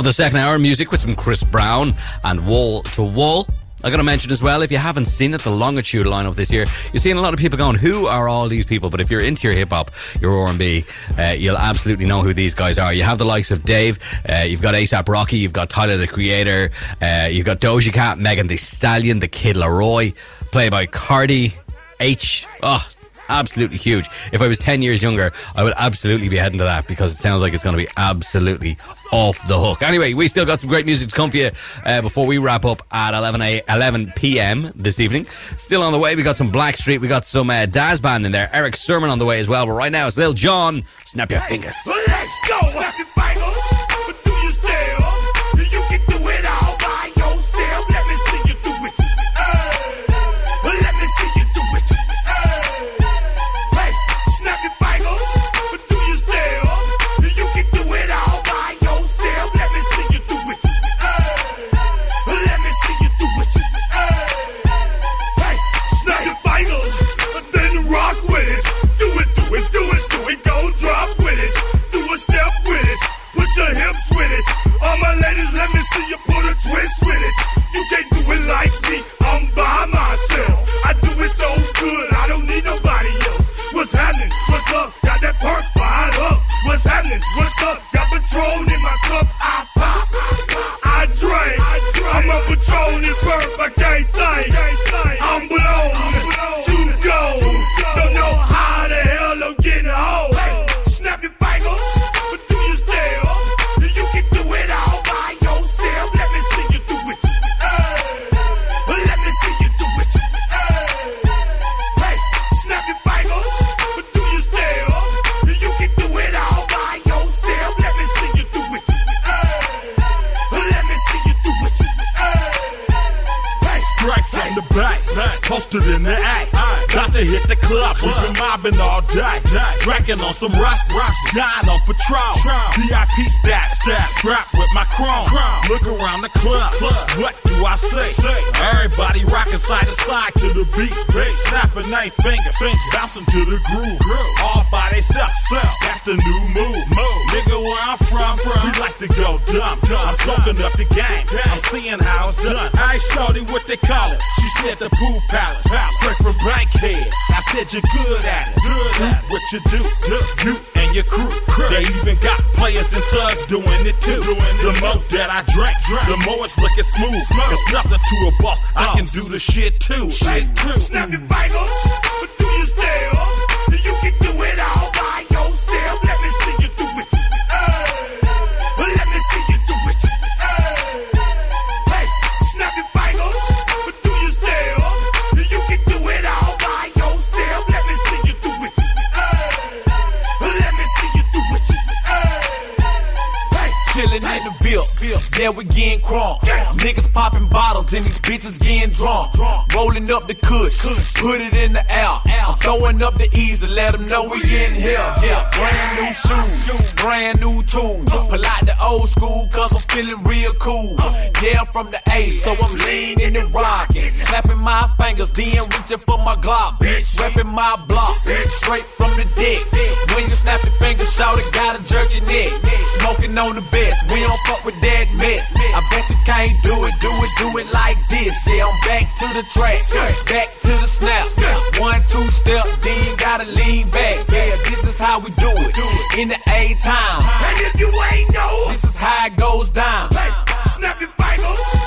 of the
second hour, music with some Chris Brown and Wall to Wall. I got to mention as well, if you haven't seen it, the longitude lineup this year, you're seeing a lot of people going, "Who are all these people?" But if you're into your hip hop, your R and B, uh, you'll absolutely know who these guys are. You have the likes of Dave, uh, you've got ASAP Rocky, you've got Tyler the Creator, uh, you've got Doja Cat, Megan Thee Stallion, the Kid Laroi, Playboi Carti H. Oh, absolutely huge. If I was 10 years younger, I would absolutely be heading to that because it sounds like it's going to be absolutely off the hook. Anyway, we still got some great music to come for you uh, before we wrap up at 11, a, 11 p.m. this evening. Still on the way, we got some Blackstreet, we got some uh, Dazz Band in there, Erick Sermon on the way as well. But right now, it's Lil Jon. Snap your fingers.
Let's go. in the act. Got to hit the club, we been
mobbing all day. Drinking on some rust, nine on patrol. VIP stats, stats, strapped with my chrome. Look around the club, what do I say? Everybody rocking side to side to the beat. Snapping eight fingers, bouncing to the groove. All by themselves, that's the new move nigga. Where I'm from, we like to go dumb. I'm soaking up the game, I'm seeing how it's done. I ain't shorty what they call it. She said the pool palace, straight from Bankhead. I said you're good at it, good at what you do, you and your crew. They even got players and thugs doing it too. Doing The more that I drink, the more it's looking smooth. It's nothing to a boss. I can do the shit too. Shit too.
Snap your fingers, but do you? You
yeah, we getting crunk. Niggas popping bottles and these bitches getting drunk. Rolling up the kush, put it in the air. I'm throwing up the ease to let them know we getting here. Yeah, brand new shoes, brand new tools. Pull out the old school cause I'm feeling real cool. Yeah, from the A, so I'm leaning and rocking. Snapping my fingers, then reaching for my Glock. Bitch, repping my block, straight from the dick. When you snap your fingers, shout it, gotta jerk your neck. Smoking on the best, we don't fuck with that mess. I bet you can't do it, do it, do it like this. Yeah, I'm back to the track, back to the snap. One, two step, then you gotta lean back. Yeah, this is how we do it in the A time.
And if you ain't know,
this is how it goes down.
snap your fingers,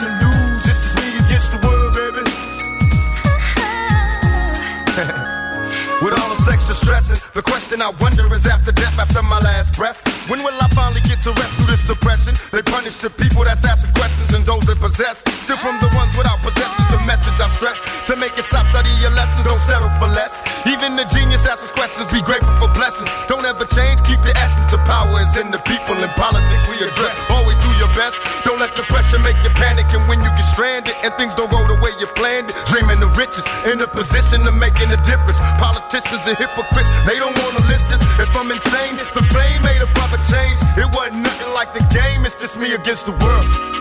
nothing to lose, it's just me against the world, baby.
With
all this extra stressing, the question I wonder is after death, after my last breath, when will I finally get to rest through this suppression? They punish the people that's asking questions and those that possess. Still from the ones without possessions, the message I stress. To make it stop, study your lessons, don't settle for less. Even the genius asks questions, be grateful for blessings. Don't ever change, keep your essence. The power is in the people in politics we address. Always do your best, don't let the pressure And when you get stranded and things don't go the way you planned it, dreaming of riches, in a position of making a difference. Politicians are hypocrites, they don't wanna listen. If I'm insane, it's the fame made a proper change. It wasn't nothing like the game, it's just me against the world.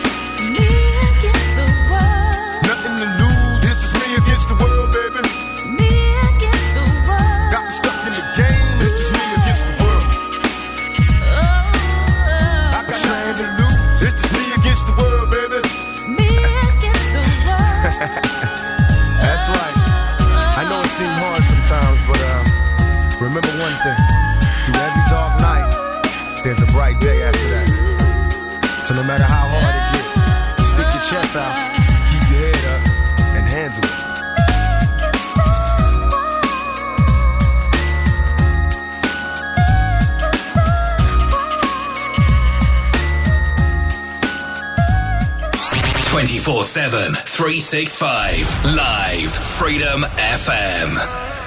24 7, 365. Live Freedom FM.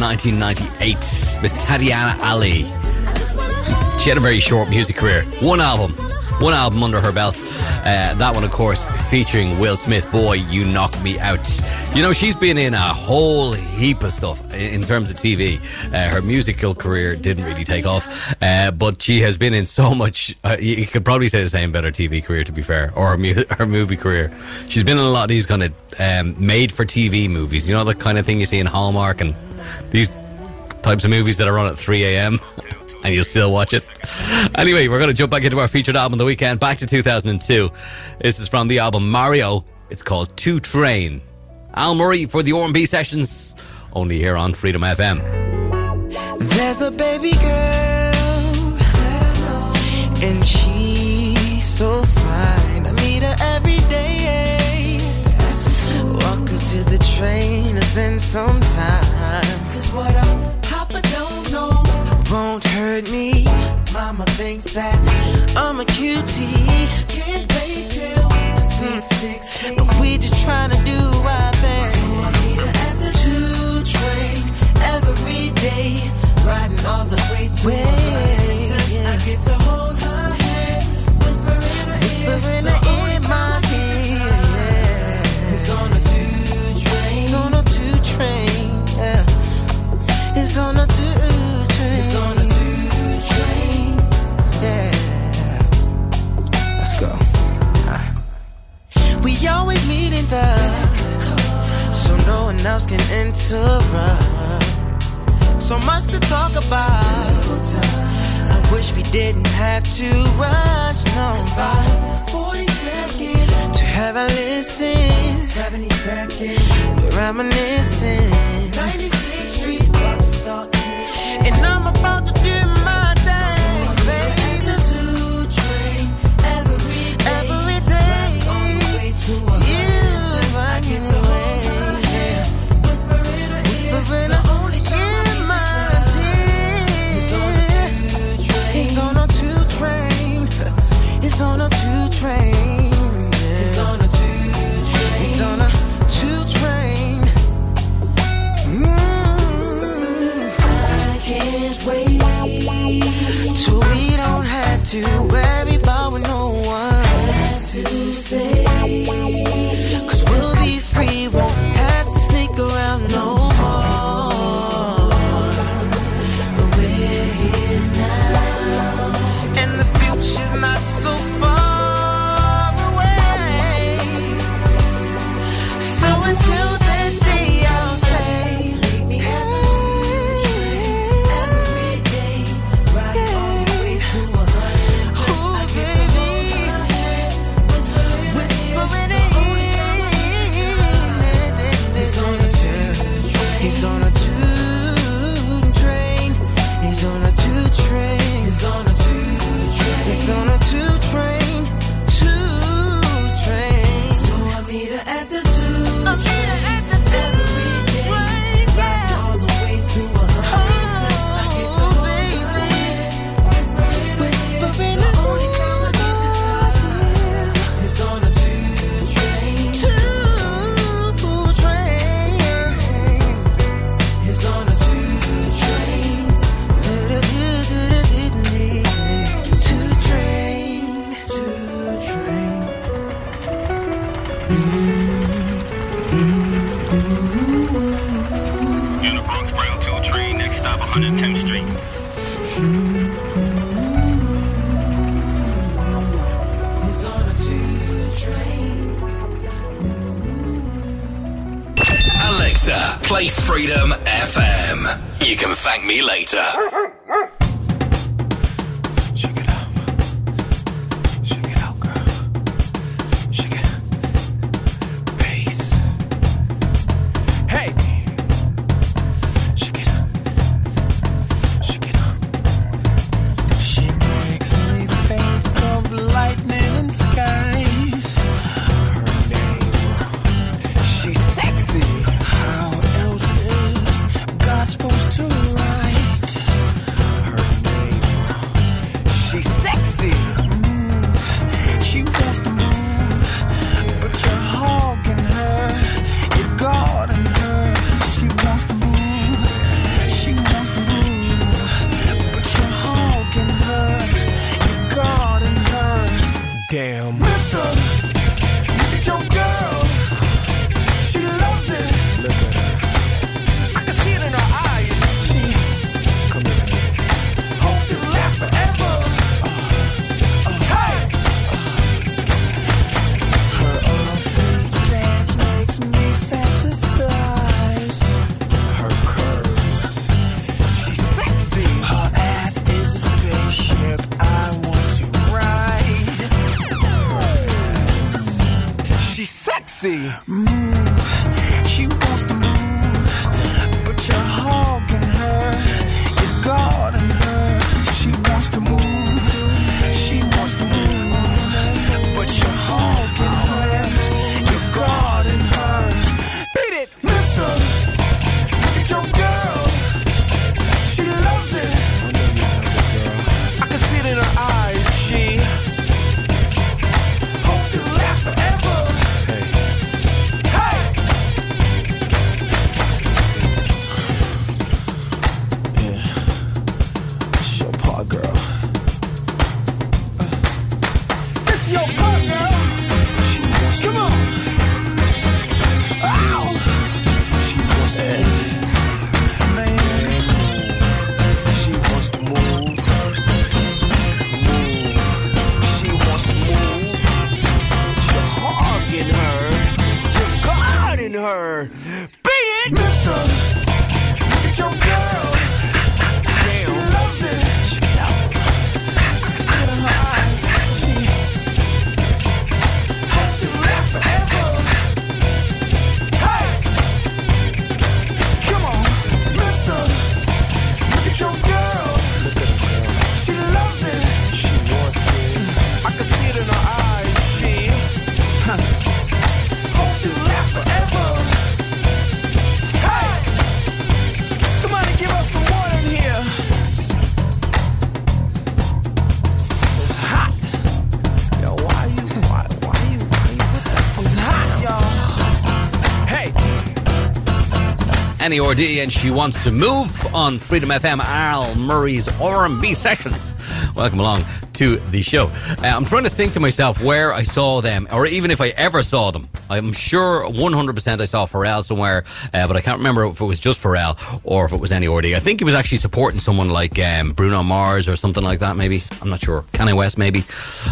1998 with Tatiana Ali. She had a very short music career. One album. One album under her belt. Uh, that one, of course, featuring Will Smith. Boy, you knock me out. You know, she's been in a whole heap of stuff in, terms of TV. Uh, her musical career didn't really take off, uh, but she has been in so much. Uh, you you could probably say the same about her TV career, to be fair, or her, mu- her movie career. She's been in a lot of these kind of um, made for TV movies. You know, the kind of thing you see in Hallmark and these types of movies that are on at 3 a.m. and you'll still watch it. Anyway, we're going to jump back into our featured album of the weekend, back to 2002. This is from the album Mario. It's called Two Train. Al Murray for the R&B sessions, only here on Freedom FM.
There's a baby girl, and she's so fine. I meet her every day. Walk her to the train and spend some time. What a papa don't know won't hurt me. Mama thinks that I'm a cutie. Can't wait till the sweet 16. But we just trying to do our thing. So I meet her at the two train every day. Riding all the way to Wait, I get to hold her hand, whisper in her whispering her in my We always meet in the so no one else can interrupt. So much to talk about. I wish we didn't have to rush. No, about 40 seconds to have a listen. 70 seconds, we're reminiscing. 96th Street, Rockstar. And I'm about to do it,
N.E.R.D and she wants to move on Freedom FM. Al Murray's R&B sessions. Welcome along to the show. Uh, I'm trying to think to myself where I saw them, or even if I ever saw them. I'm sure 100% I saw Pharrell somewhere, uh, but I can't remember if it was just Pharrell or if it was N.E.R.D. I think he was actually supporting someone like um, Bruno Mars or something like that. Maybe I'm not sure. Kanye West, maybe.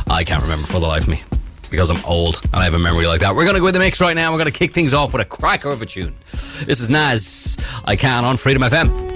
I can't remember for the life of me because I'm old and I have a memory like that. We're going to go with the mix right now. We're going to kick things off with a cracker of a tune. This is Nas. I can on Freedom FM.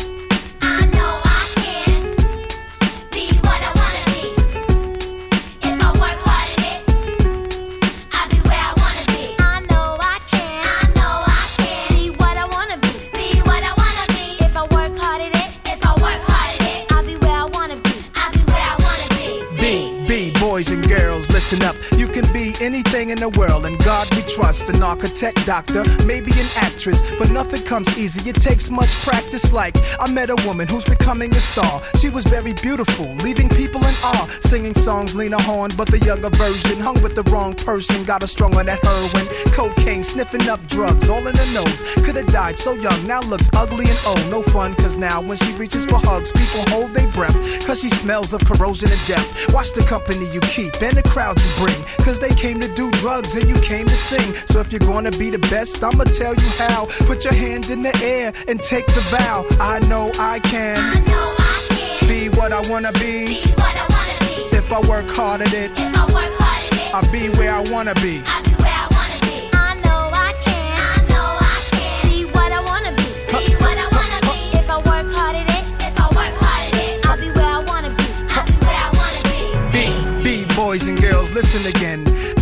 Trust. An architect, doctor, maybe an actress, but nothing comes easy. It takes much practice. Like, I met a woman who's becoming a star. She was very beautiful, leaving people in awe. Singing songs, Lena Horne, but the younger version. Hung with the wrong person, got a strung on that heroin. Cocaine, sniffing up drugs, all in her nose. Could've died so young, now looks ugly and old. No fun, cause now when she reaches for hugs, people hold their breath. Cause she smells of corrosion and death. Watch the company you keep and the crowd you bring. Cause they came to do drugs and you came to sing. So if you're gonna be the best, I'ma tell you how. Put your hand in the air and take the vow. I know I can. Be what I know I can. Be what I wanna be. I know I can. Be what I wanna be. If I work hard at it. If I'll be where I wanna be. Be. be. Boys and girls, listen again.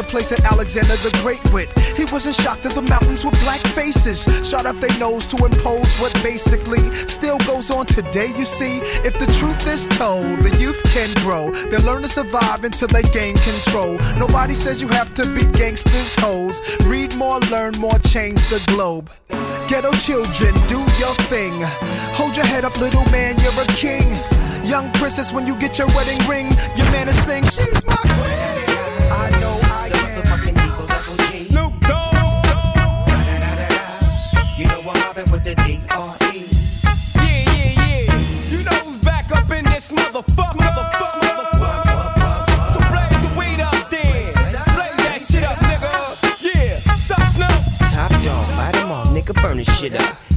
the place that Alexander the Great went. He wasn't shocked that the mountains were black faces. Shot up their nose to impose what basically still goes on today, you see. If the truth is told, the youth can grow. They learn to survive until they gain control. Nobody says you have to be gangsters, hoes. Read more, learn more, change the globe. Ghetto children, do your thing. Hold your head up, little man, you're a king. Young princess, when you get your wedding ring, your man is sing, she's my queen.
This shit up.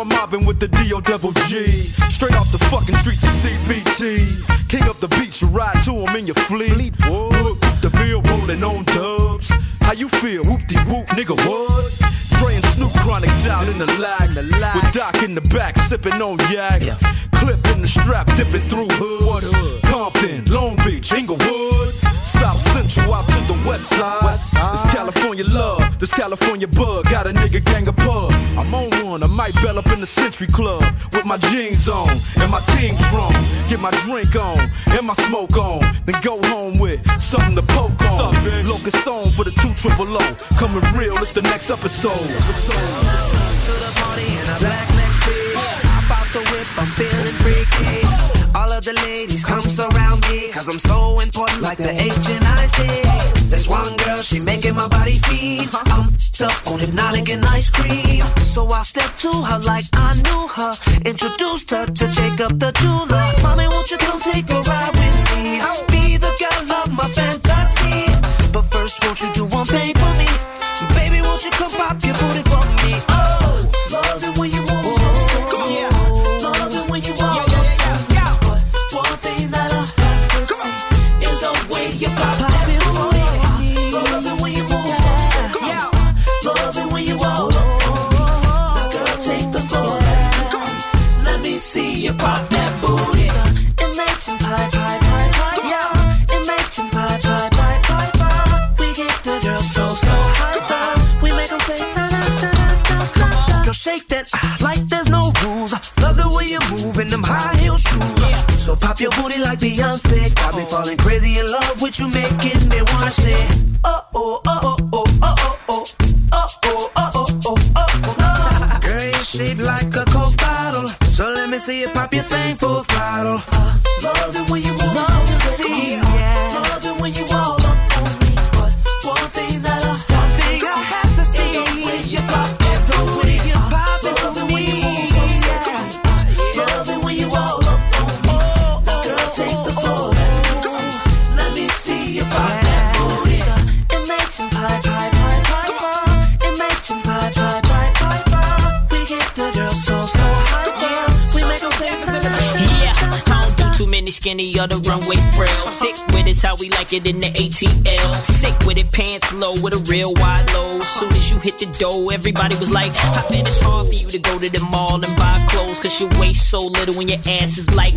I'm mobbing with the D.O. double G. Straight off the fucking streets of CPT. King up the beach, you ride to him in your fleet. Look, the field rolling on dubs. How you feel? Whoop de whoop, nigga, what? And Snoop chronic down in the lag. With Doc in the back, sipping on yak. Clip in the strap, dipping through hood. Compton, Long Beach, Inglewood. South Central out to the west side. This California love, this California bug. Got a nigga gang of pub. I'm on one, I might bell up in the Century Club. With my jeans on and my team strong. Get my drink on and my smoke on. Then go home with something to poke on. Locust on for the two triple O. Coming real, it's the next episode.
To the party in a black Mercedes. Hop out the whip, I'm feeling freaky. All of the ladies come surround me, cause I'm so important like the H and I C. There's one girl, she making my body feel. I'm up on hypnotic and ice cream. So I stepped to her like I knew her. Introduced her to Jacob the jeweler. Mommy, won't you come take a ride with me? I'll Be the girl of my fantasy. But first, won't you do one thing it in the
ATL. Sick with it, pants low with a real wide load. Soon as you hit the dough, everybody was like, I bet it's hard for you to go to the mall and buy clothes. Cause your waist so little when your ass is like,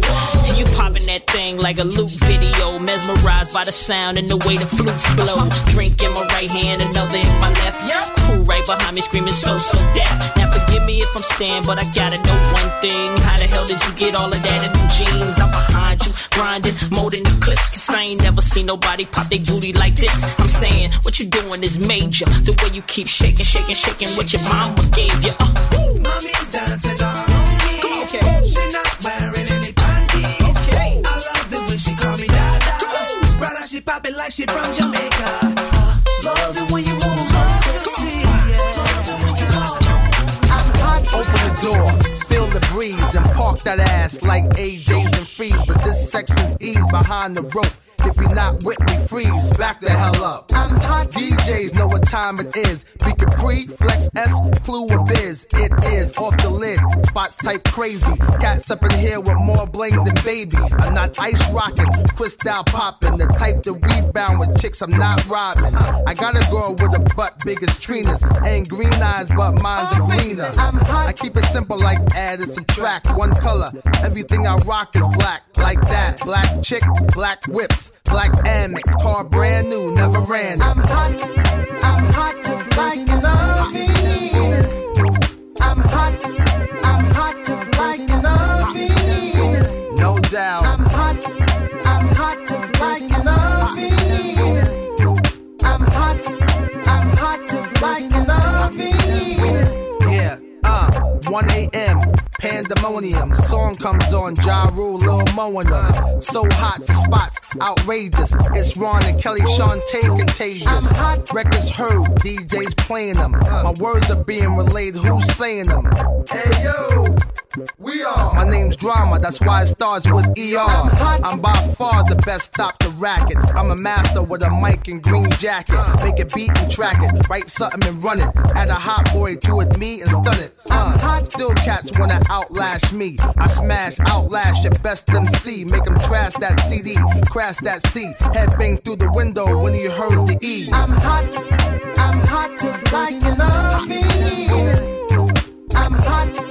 you popping that thing like a loop video. Mesmerized by the sound and the way the flutes blow. Drink in my right hand, another in my left. Yeah, crew right behind me screaming so, so deaf. Now forgive me if I'm staying, but I gotta know one thing. How the hell did you get all of that in them jeans? I'm behind you, grinding, molding the clips. Cause I ain't never seen nobody pop their booty like this. I'm saying, what you doing is major. The way you keep shaking, shaking, shaking what your mama gave you. Uh,
Mommy's dancing all on me. Okay. She not wearing any panties. Okay. I love it when she call me Dada. Brother, she pop it like she from Jamaica.
And park that ass like AJ's and Freeze. But this section's ease behind the rope. You're not with me, freeze, back the hell up. I'm hot. DJs know what time it is. Be Capri, Flex S, Clue or Biz. It is off the lid. Spots type crazy. Cats up in here with more bling than baby. I'm not ice rocking, crystal popping. The type to rebound with chicks I'm not robbing. I got a girl with a butt big as Trina's. Ain't green eyes, but mine's are greener. I keep it simple like add and subtract. One color. Everything I rock is black. Like that. Black chick, black whips, black Amex. Car brand new, never ran. I'm hot. I'm hot just like you love me. I'm hot. I'm hot just like you love me. No doubt. I'm hot. I'm hot just like you love me. I'm hot. I'm hot just like you love me. Yeah, uh, 1 a.m. Pandemonium. Song comes on, Ja Rule, Lil Moana. So hot, spots outrageous. It's Ron and Kelly, Shantae contagious. Records heard, DJs playing them. My words are being relayed, who's saying them? Hey yo, we are. My name's Drama, that's why it starts with ER. I'm by far the best, stop the racket. I'm a master with a mic and green jacket. Make it beat and track it, write something and run it. Add a hot boy to it, me and stun it. Uh, still cats wanna outlast me. I smash, outlast your best MC. Make them trash that CD, crash that C. Head bang through the window when you heard the E. I'm hot, I'm hot just like you love me. I'm hot,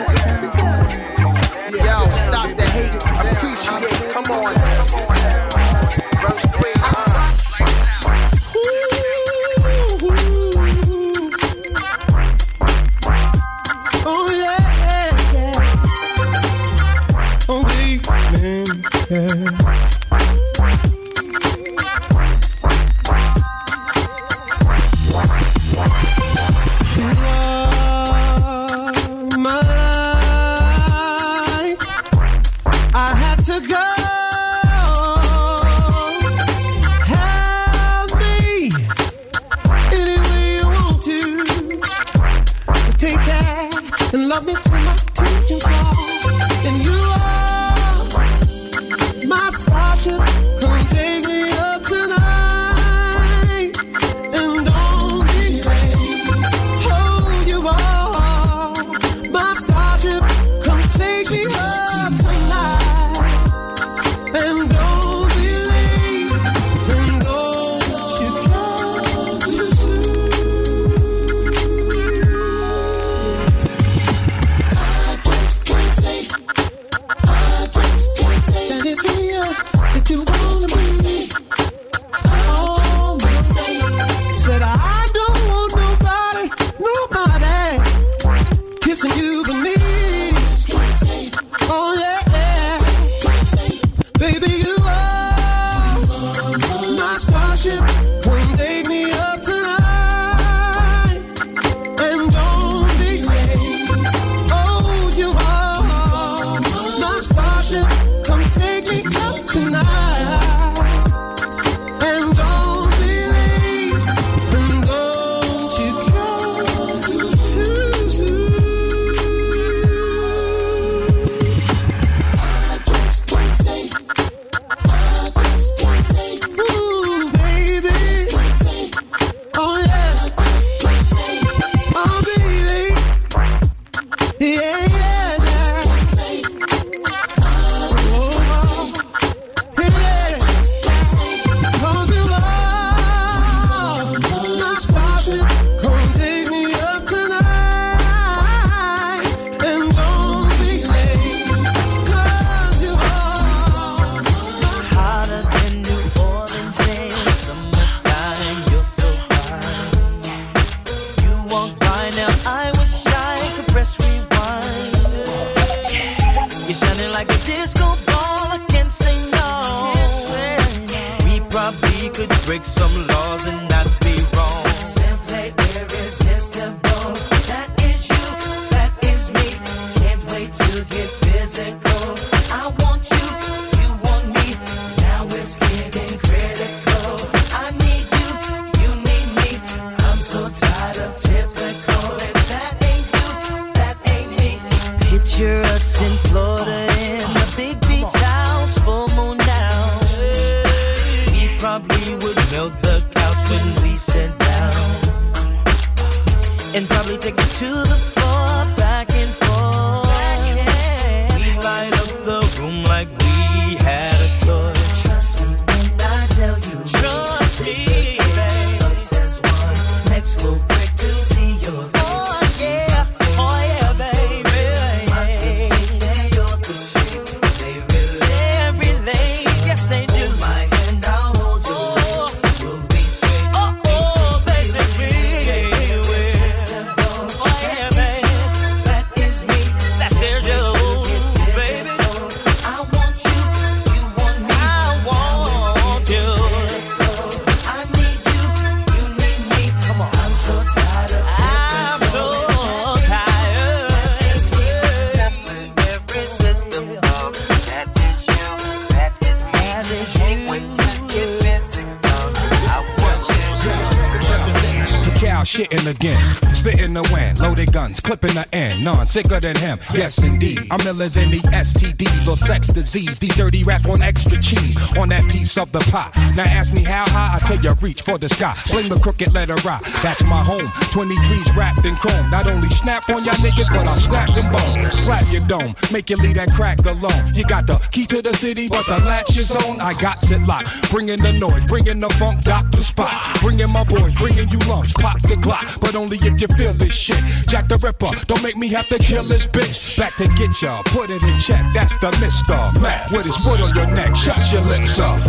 I'm in the
STDs or sex disease. These dirty rats want extra cheese on that piece of the pie. Now ask me how high, I tell you reach for the sky. Fling the crooked letter rock, that's my home. 23's wrapped in chrome. Not only snap on y'all niggas, but I'll snap them bones. Slap your dome, make you leave that crack alone. You got the key to the city, but the latch is on. I got it locked. Bringing the noise, bringing the funk, doctor spot. Bringing my boys, bringing you lumps, pop the clock. But only if you feel this shit. Jack the Ripper, don't make me have to kill this bitch. Back to get ya, put it in check. That's the Mister Mac with his foot on your neck. Shut your lips up.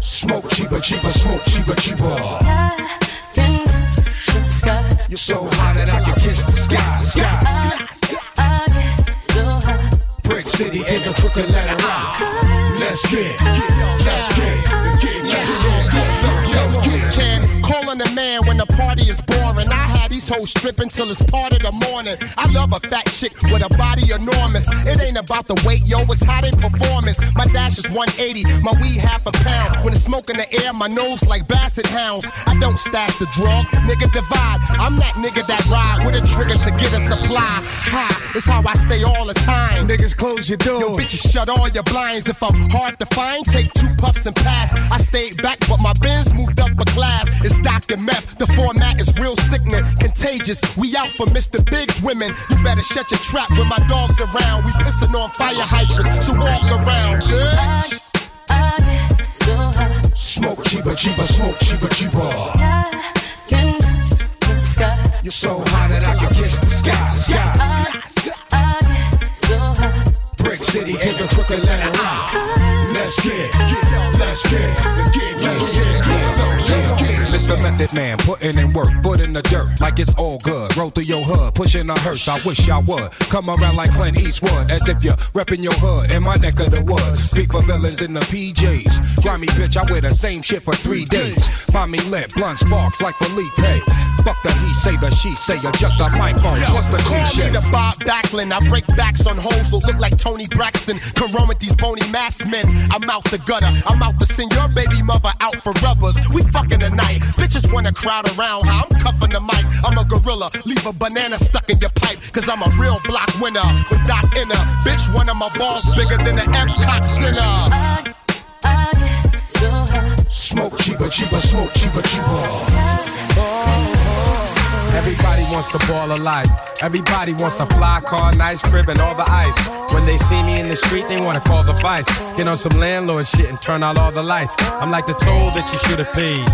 Smoke cheaper, cheaper, smoke cheaper, cheaper. You're so hot that I can kiss the sky, sky. Brick City to the crooked letter rock. Let's get, let's get, get, let's get, let's get.
Can call on a man when the party is boring. I had these hoes stripping till it's part of the morning. I love a fat chick with a body enormous. It ain't about the weight, yo, it's how they performance. My dash is 180, my weed half a pound. When it's smoke in the air, my nose like basset hounds. I don't stash the drug, nigga divide. I'm that nigga that ride with a trigger to get a supply. High, it's how I stay all the time.
Niggas close your doors.
Yo, bitches shut all your blinds. If I'm hard to find, take two puffs and pass. I stayed back, but my bins moved up a class. It's Dr. Meth. The format is real contagious. We out for Mr. Big's women. You better shut your trap when my dog's around. We pissing on fire hydrants, so walk around, bitch.
Smoke cheaper, cheaper, smoke cheaper, cheaper. You're so hot that I can kiss the sky, sky. Brick City to the crooked letter. Let's get, let's get, the method man, putting in work, foot in the dirt, like it's all good. Roll through your hood, pushing a hearse. I wish I would come around like Clint Eastwood, as if you're repping your hood in my neck of the woods. Speak for villains in the PJs. Grimy bitch, I wear the same shit for three days. Find me lit, blunt sparks like Felipe. Fuck the he say, the she say, adjust the microphone. What's the
Call
cliche?
me the Bob Backlund. I break backs on hoes that look like Toni Braxton. Come run with these bony mass men. I'm out the gutter. I'm out to send your baby mother out for rubbers. We fucking tonight. Bitches wanna crowd around how I'm cuffing the mic. I'm a gorilla. Leave a banana stuck in your pipe. Cause I'm a real block winner with Doc Inner. Bitch, one of my balls bigger than the Epcot Center.
Smoke cheaper, cheaper, smoke cheaper, cheaper.
Everybody wants the ball of life. Everybody wants a fly car, nice crib, and all the ice. When they see me in the street, they wanna call the vice. Get on some landlord shit and turn out all the lights. I'm like the toll that you should have paid.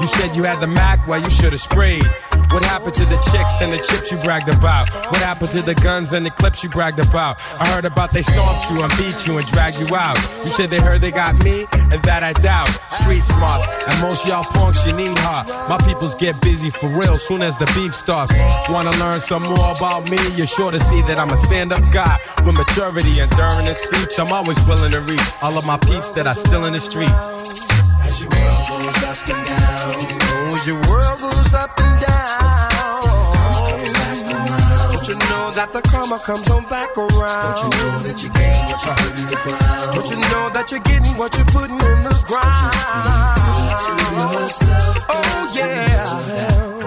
You said you had the Mac, well, you should have sprayed. What happened to the chicks and the chips you bragged about? What happened to the guns and the clips you bragged about? I heard about they stomped you and beat you and dragged you out. You said they heard they got me, and that I doubt. Street smarts, and most y'all punks, you need her. My peoples get busy for real soon as the beef starts. Wanna learn some more about me? You're sure to see that I'm a stand up guy with maturity and during the speech. I'm always willing to reach all of my peeps that are still in the streets.
As your world goes up and down, as your world goes up and down, don't you know that the karma comes on back around? Don't you know that you gain what you put in the ground? Don't you know that you're getting what you're putting in the ground? Oh yeah.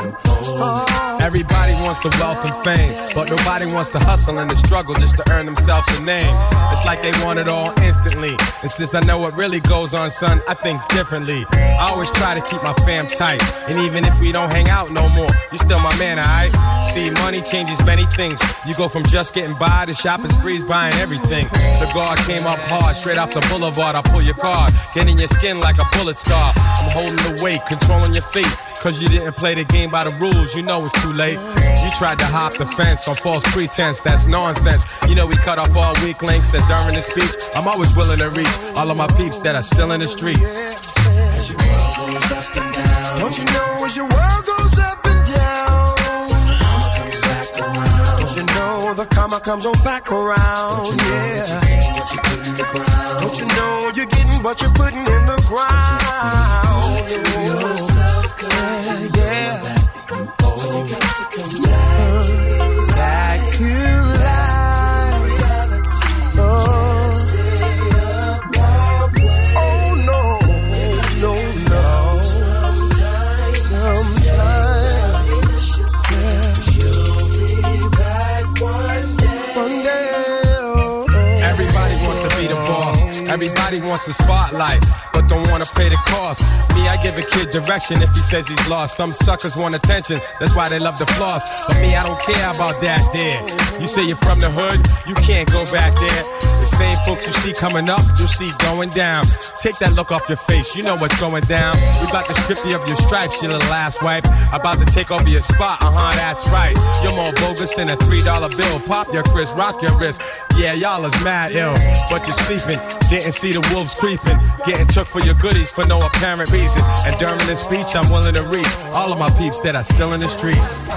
Oh.
Everybody wants the wealth and fame, but nobody wants to hustle and the struggle just to earn themselves a name. It's like they want it all instantly. And since I know what really goes on, son, I think differently. I always try to keep my fam tight. And even if we don't hang out no more, you're still my man, alright? See, money changes many things. You go from just getting by to shopping sprees, buying everything. The guard came up hard, straight off the boulevard. I pull your card, get in your skin like a bullet scar. I'm holding the weight, controlling your fate. Cause you didn't play the game by the rules, you know it's too late. You tried to hop the fence on false pretense, that's nonsense. You know we cut off all weak links, and during the speech, I'm always willing to reach all of my peeps that are still in the streets.
As your world goes up and down, don't you know as your world goes up and down, the karma comes back around. Don't you know the karma comes on back around? Don't you know yeah. that you gain what you put in the ground? Don't you know you're getting what you're putting in the ground? Yourself, cause yeah, yeah. You got to come back
Everybody wants the spotlight, but don't wanna pay the cost. Me, I give a kid direction if he says he's lost. Some suckers want attention, that's why they love the floss. But me, I don't care about that there. You say you're from the hood, you can't go back there. The same folks you see coming up, you'll see going down. Take that look off your face, you know what's going down. We about to strip you of your stripes, you little ass wipe. About to take over your spot, uh huh, that's right. You're more bogus than a $3 bill. Pop your Chris, rock your wrist. Yeah, y'all is mad ill, but you're sleeping. Didn't see the wolves creeping. Getting took for your goodies for no apparent reason. And during this speech, I'm willing to reach all of my peeps that are still in the streets.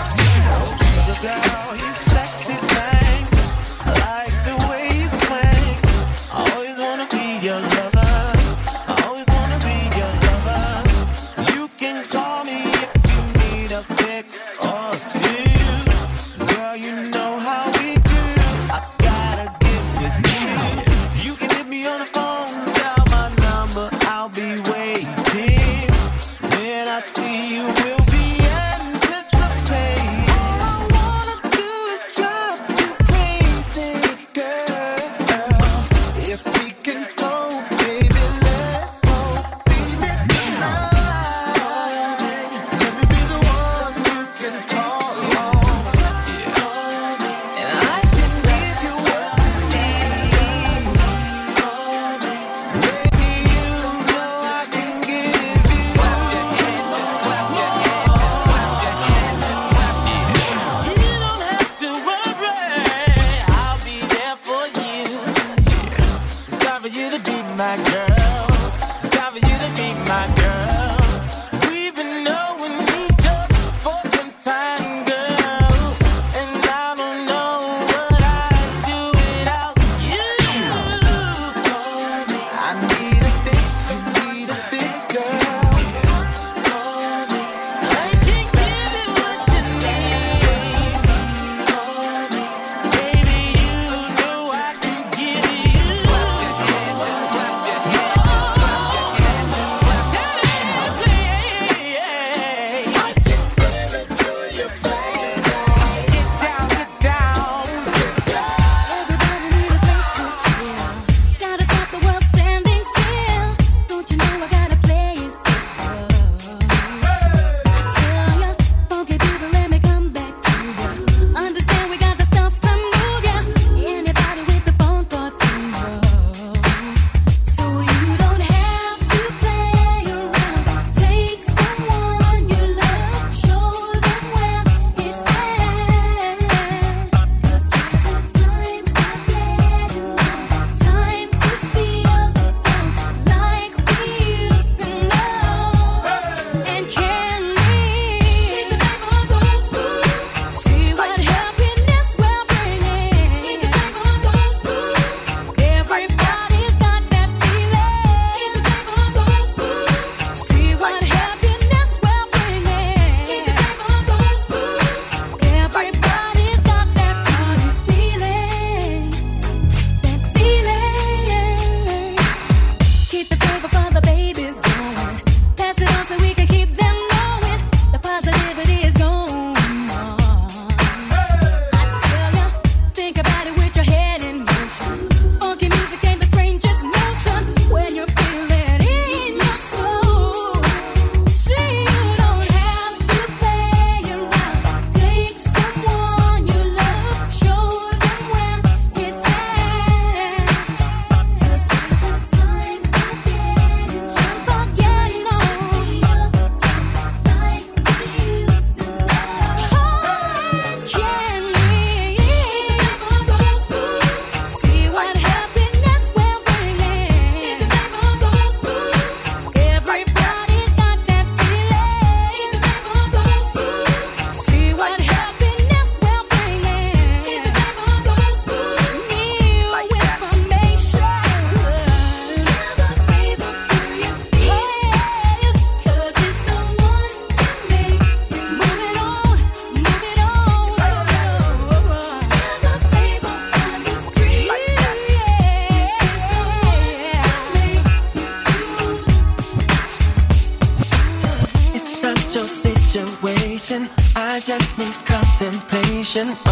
Nation.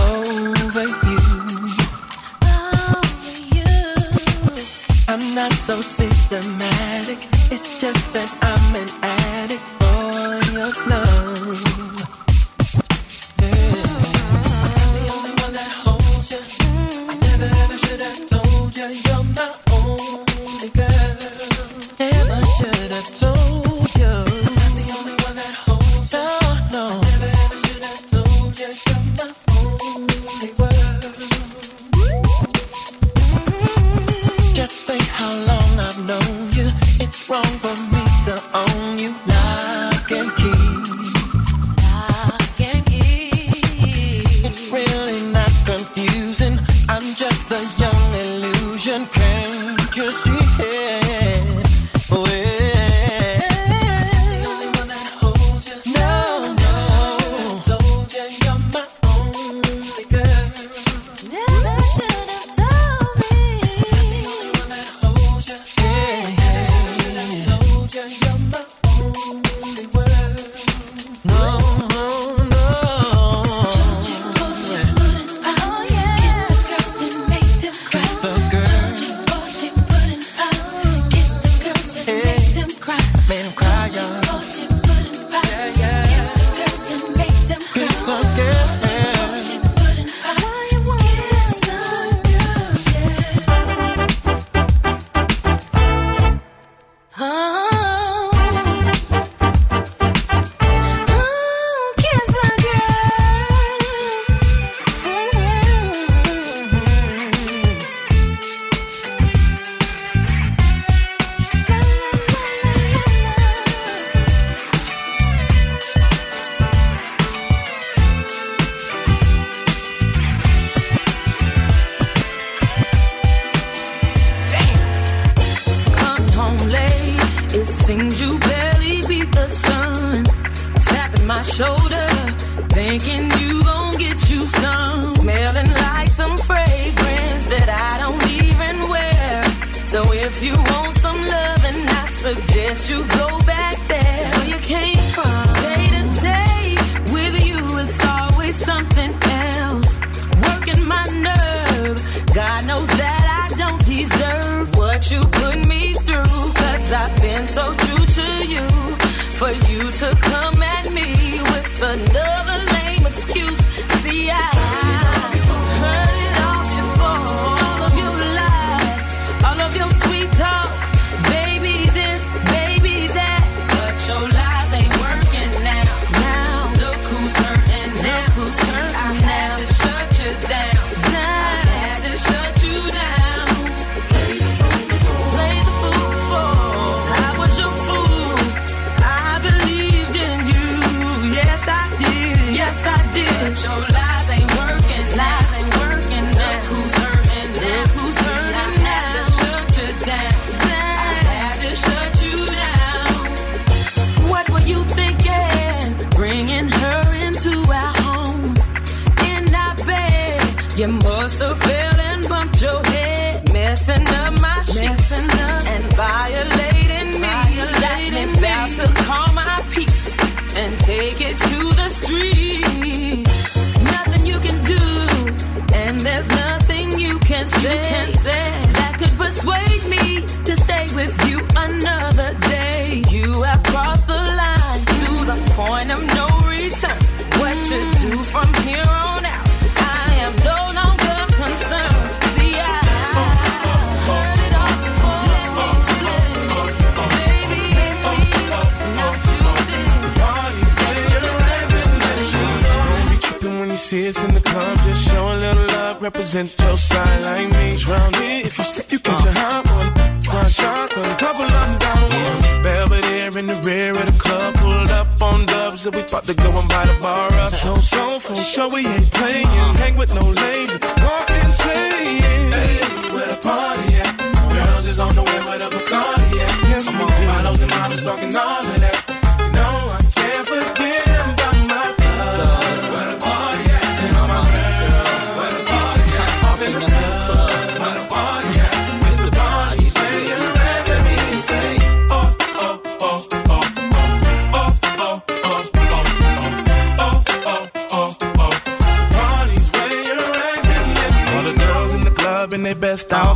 represent your side like me. Drown it if you slip, you catch a hot one. Try shot, a couple of them down one. Belvedere in the rear of the club, pulled up on dubs, and we about to go and buy the bar up. So, so, for sure, we ain't playing. Hang with no lames, walk insane. Hey, where the party at? Girls is on the way, where the Bacardi at? Yes, I'm on models and models talking all of that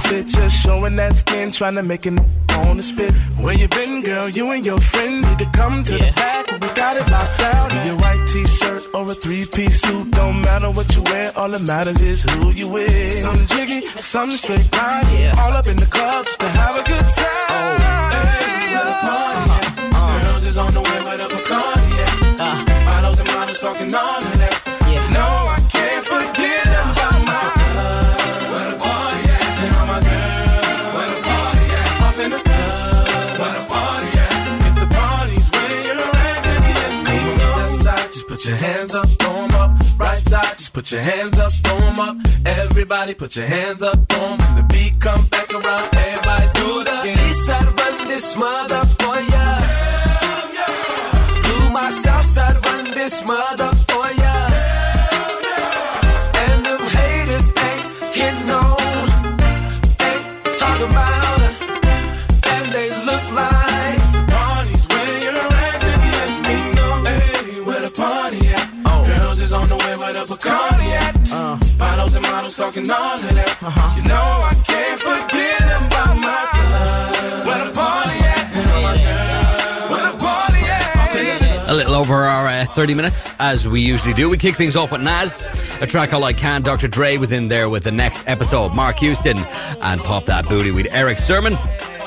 outfit, just showing that skin, trying to make it on the spit. Where you been, girl? You and your friend need to come to the back. We got it locked down. In your white t-shirt or a three-piece suit, don't matter what you wear. All that matters is who you with. Some jiggy, some straight line. All up in the club just to have a good time. Oh, Hey, the party at? Uh-huh. Uh-huh. Girls is on the way with a Bacardi at. Uh. Models and models talking all that. Put your hands up, throw 'em up. Everybody put your hands up, throw 'em. When the beat come back around, everybody do the east side, run this mother for ya. Do my south side, run this mother for ya. And them haters ain't hitting on, ain't talking about all of that. You know I can't forget about my. Where the party at? Where the party at?
A little over our uh, 30 minutes, as we usually do. We kick things off with Nas, a track all I can. Dr. Dre was in there with the next episode. Marques Houston and Pop That Booty with Erick Sermon.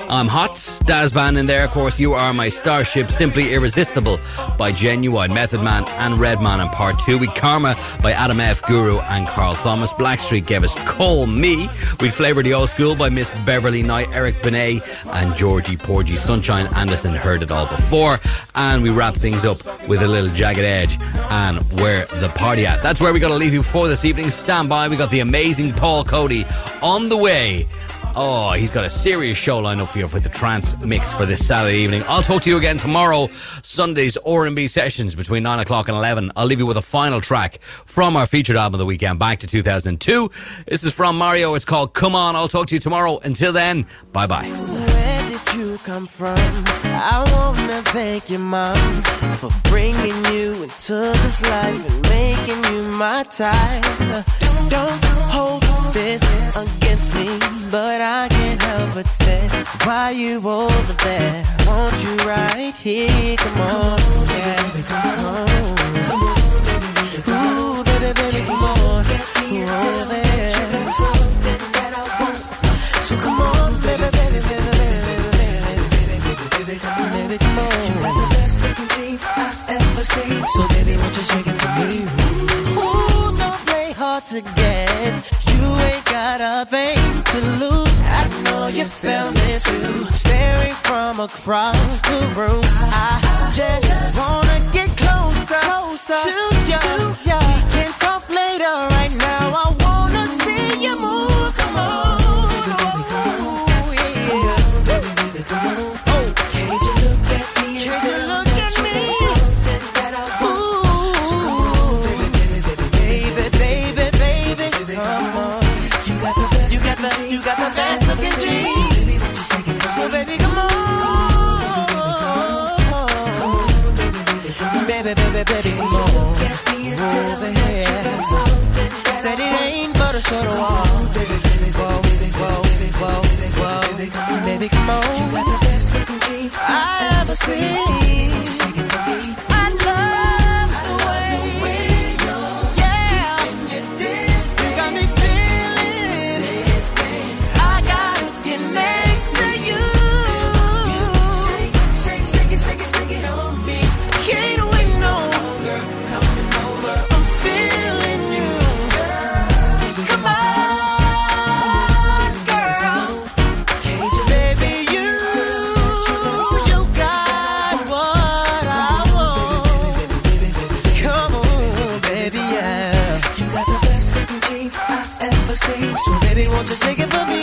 I'm Hot, Dazz Band in there, of course. You are my starship, Simply Irresistible by Ginuwine, Method Man, and Redman in part two. We Karma by Adam F. Guru and Carl Thomas. Blackstreet gave us Call Me. We'd Flavor the Old School by Miss Beverly Knight, Eric Benet, and Georgy Porgy. Sunshine Anderson heard it all before. And we wrap things up with a little Jagged Edge and Where the Party At. That's where we got to leave you for this evening. Stand by. We got the amazing Paul Cody on the way. Oh, he's got a serious show lined up for you the trance mix for this Saturday evening. I'll talk to you again tomorrow, Sunday's R&B sessions between 9 o'clock and 11. I'll leave you with a final track from our featured album of the weekend, back to 2002. This is from Mario. It's called Come On. I'll talk to you tomorrow. Until then, bye-bye.
Where did you come from? I wanna thank your moms for bringing you into this life and making you my type. Don't hold this against me, but I can't help but stare. Why you over there? Want you right here? Come on, yeah, come on. Ooh, baby, baby, come on. So come on, baby, baby, baby, baby, baby, baby, come on. You got the best looking I ever seen. So baby, won't you shake it for me? To get. You ain't got a thing to lose. I know you felt it too. Staring from across the room. I just wanna get closer, closer to you. We can ain't but a short while. Whoa, whoa, whoa, whoa. Baby, come on. You got the best looking jeans I ever seen. I love Baby, won't you shake it for me?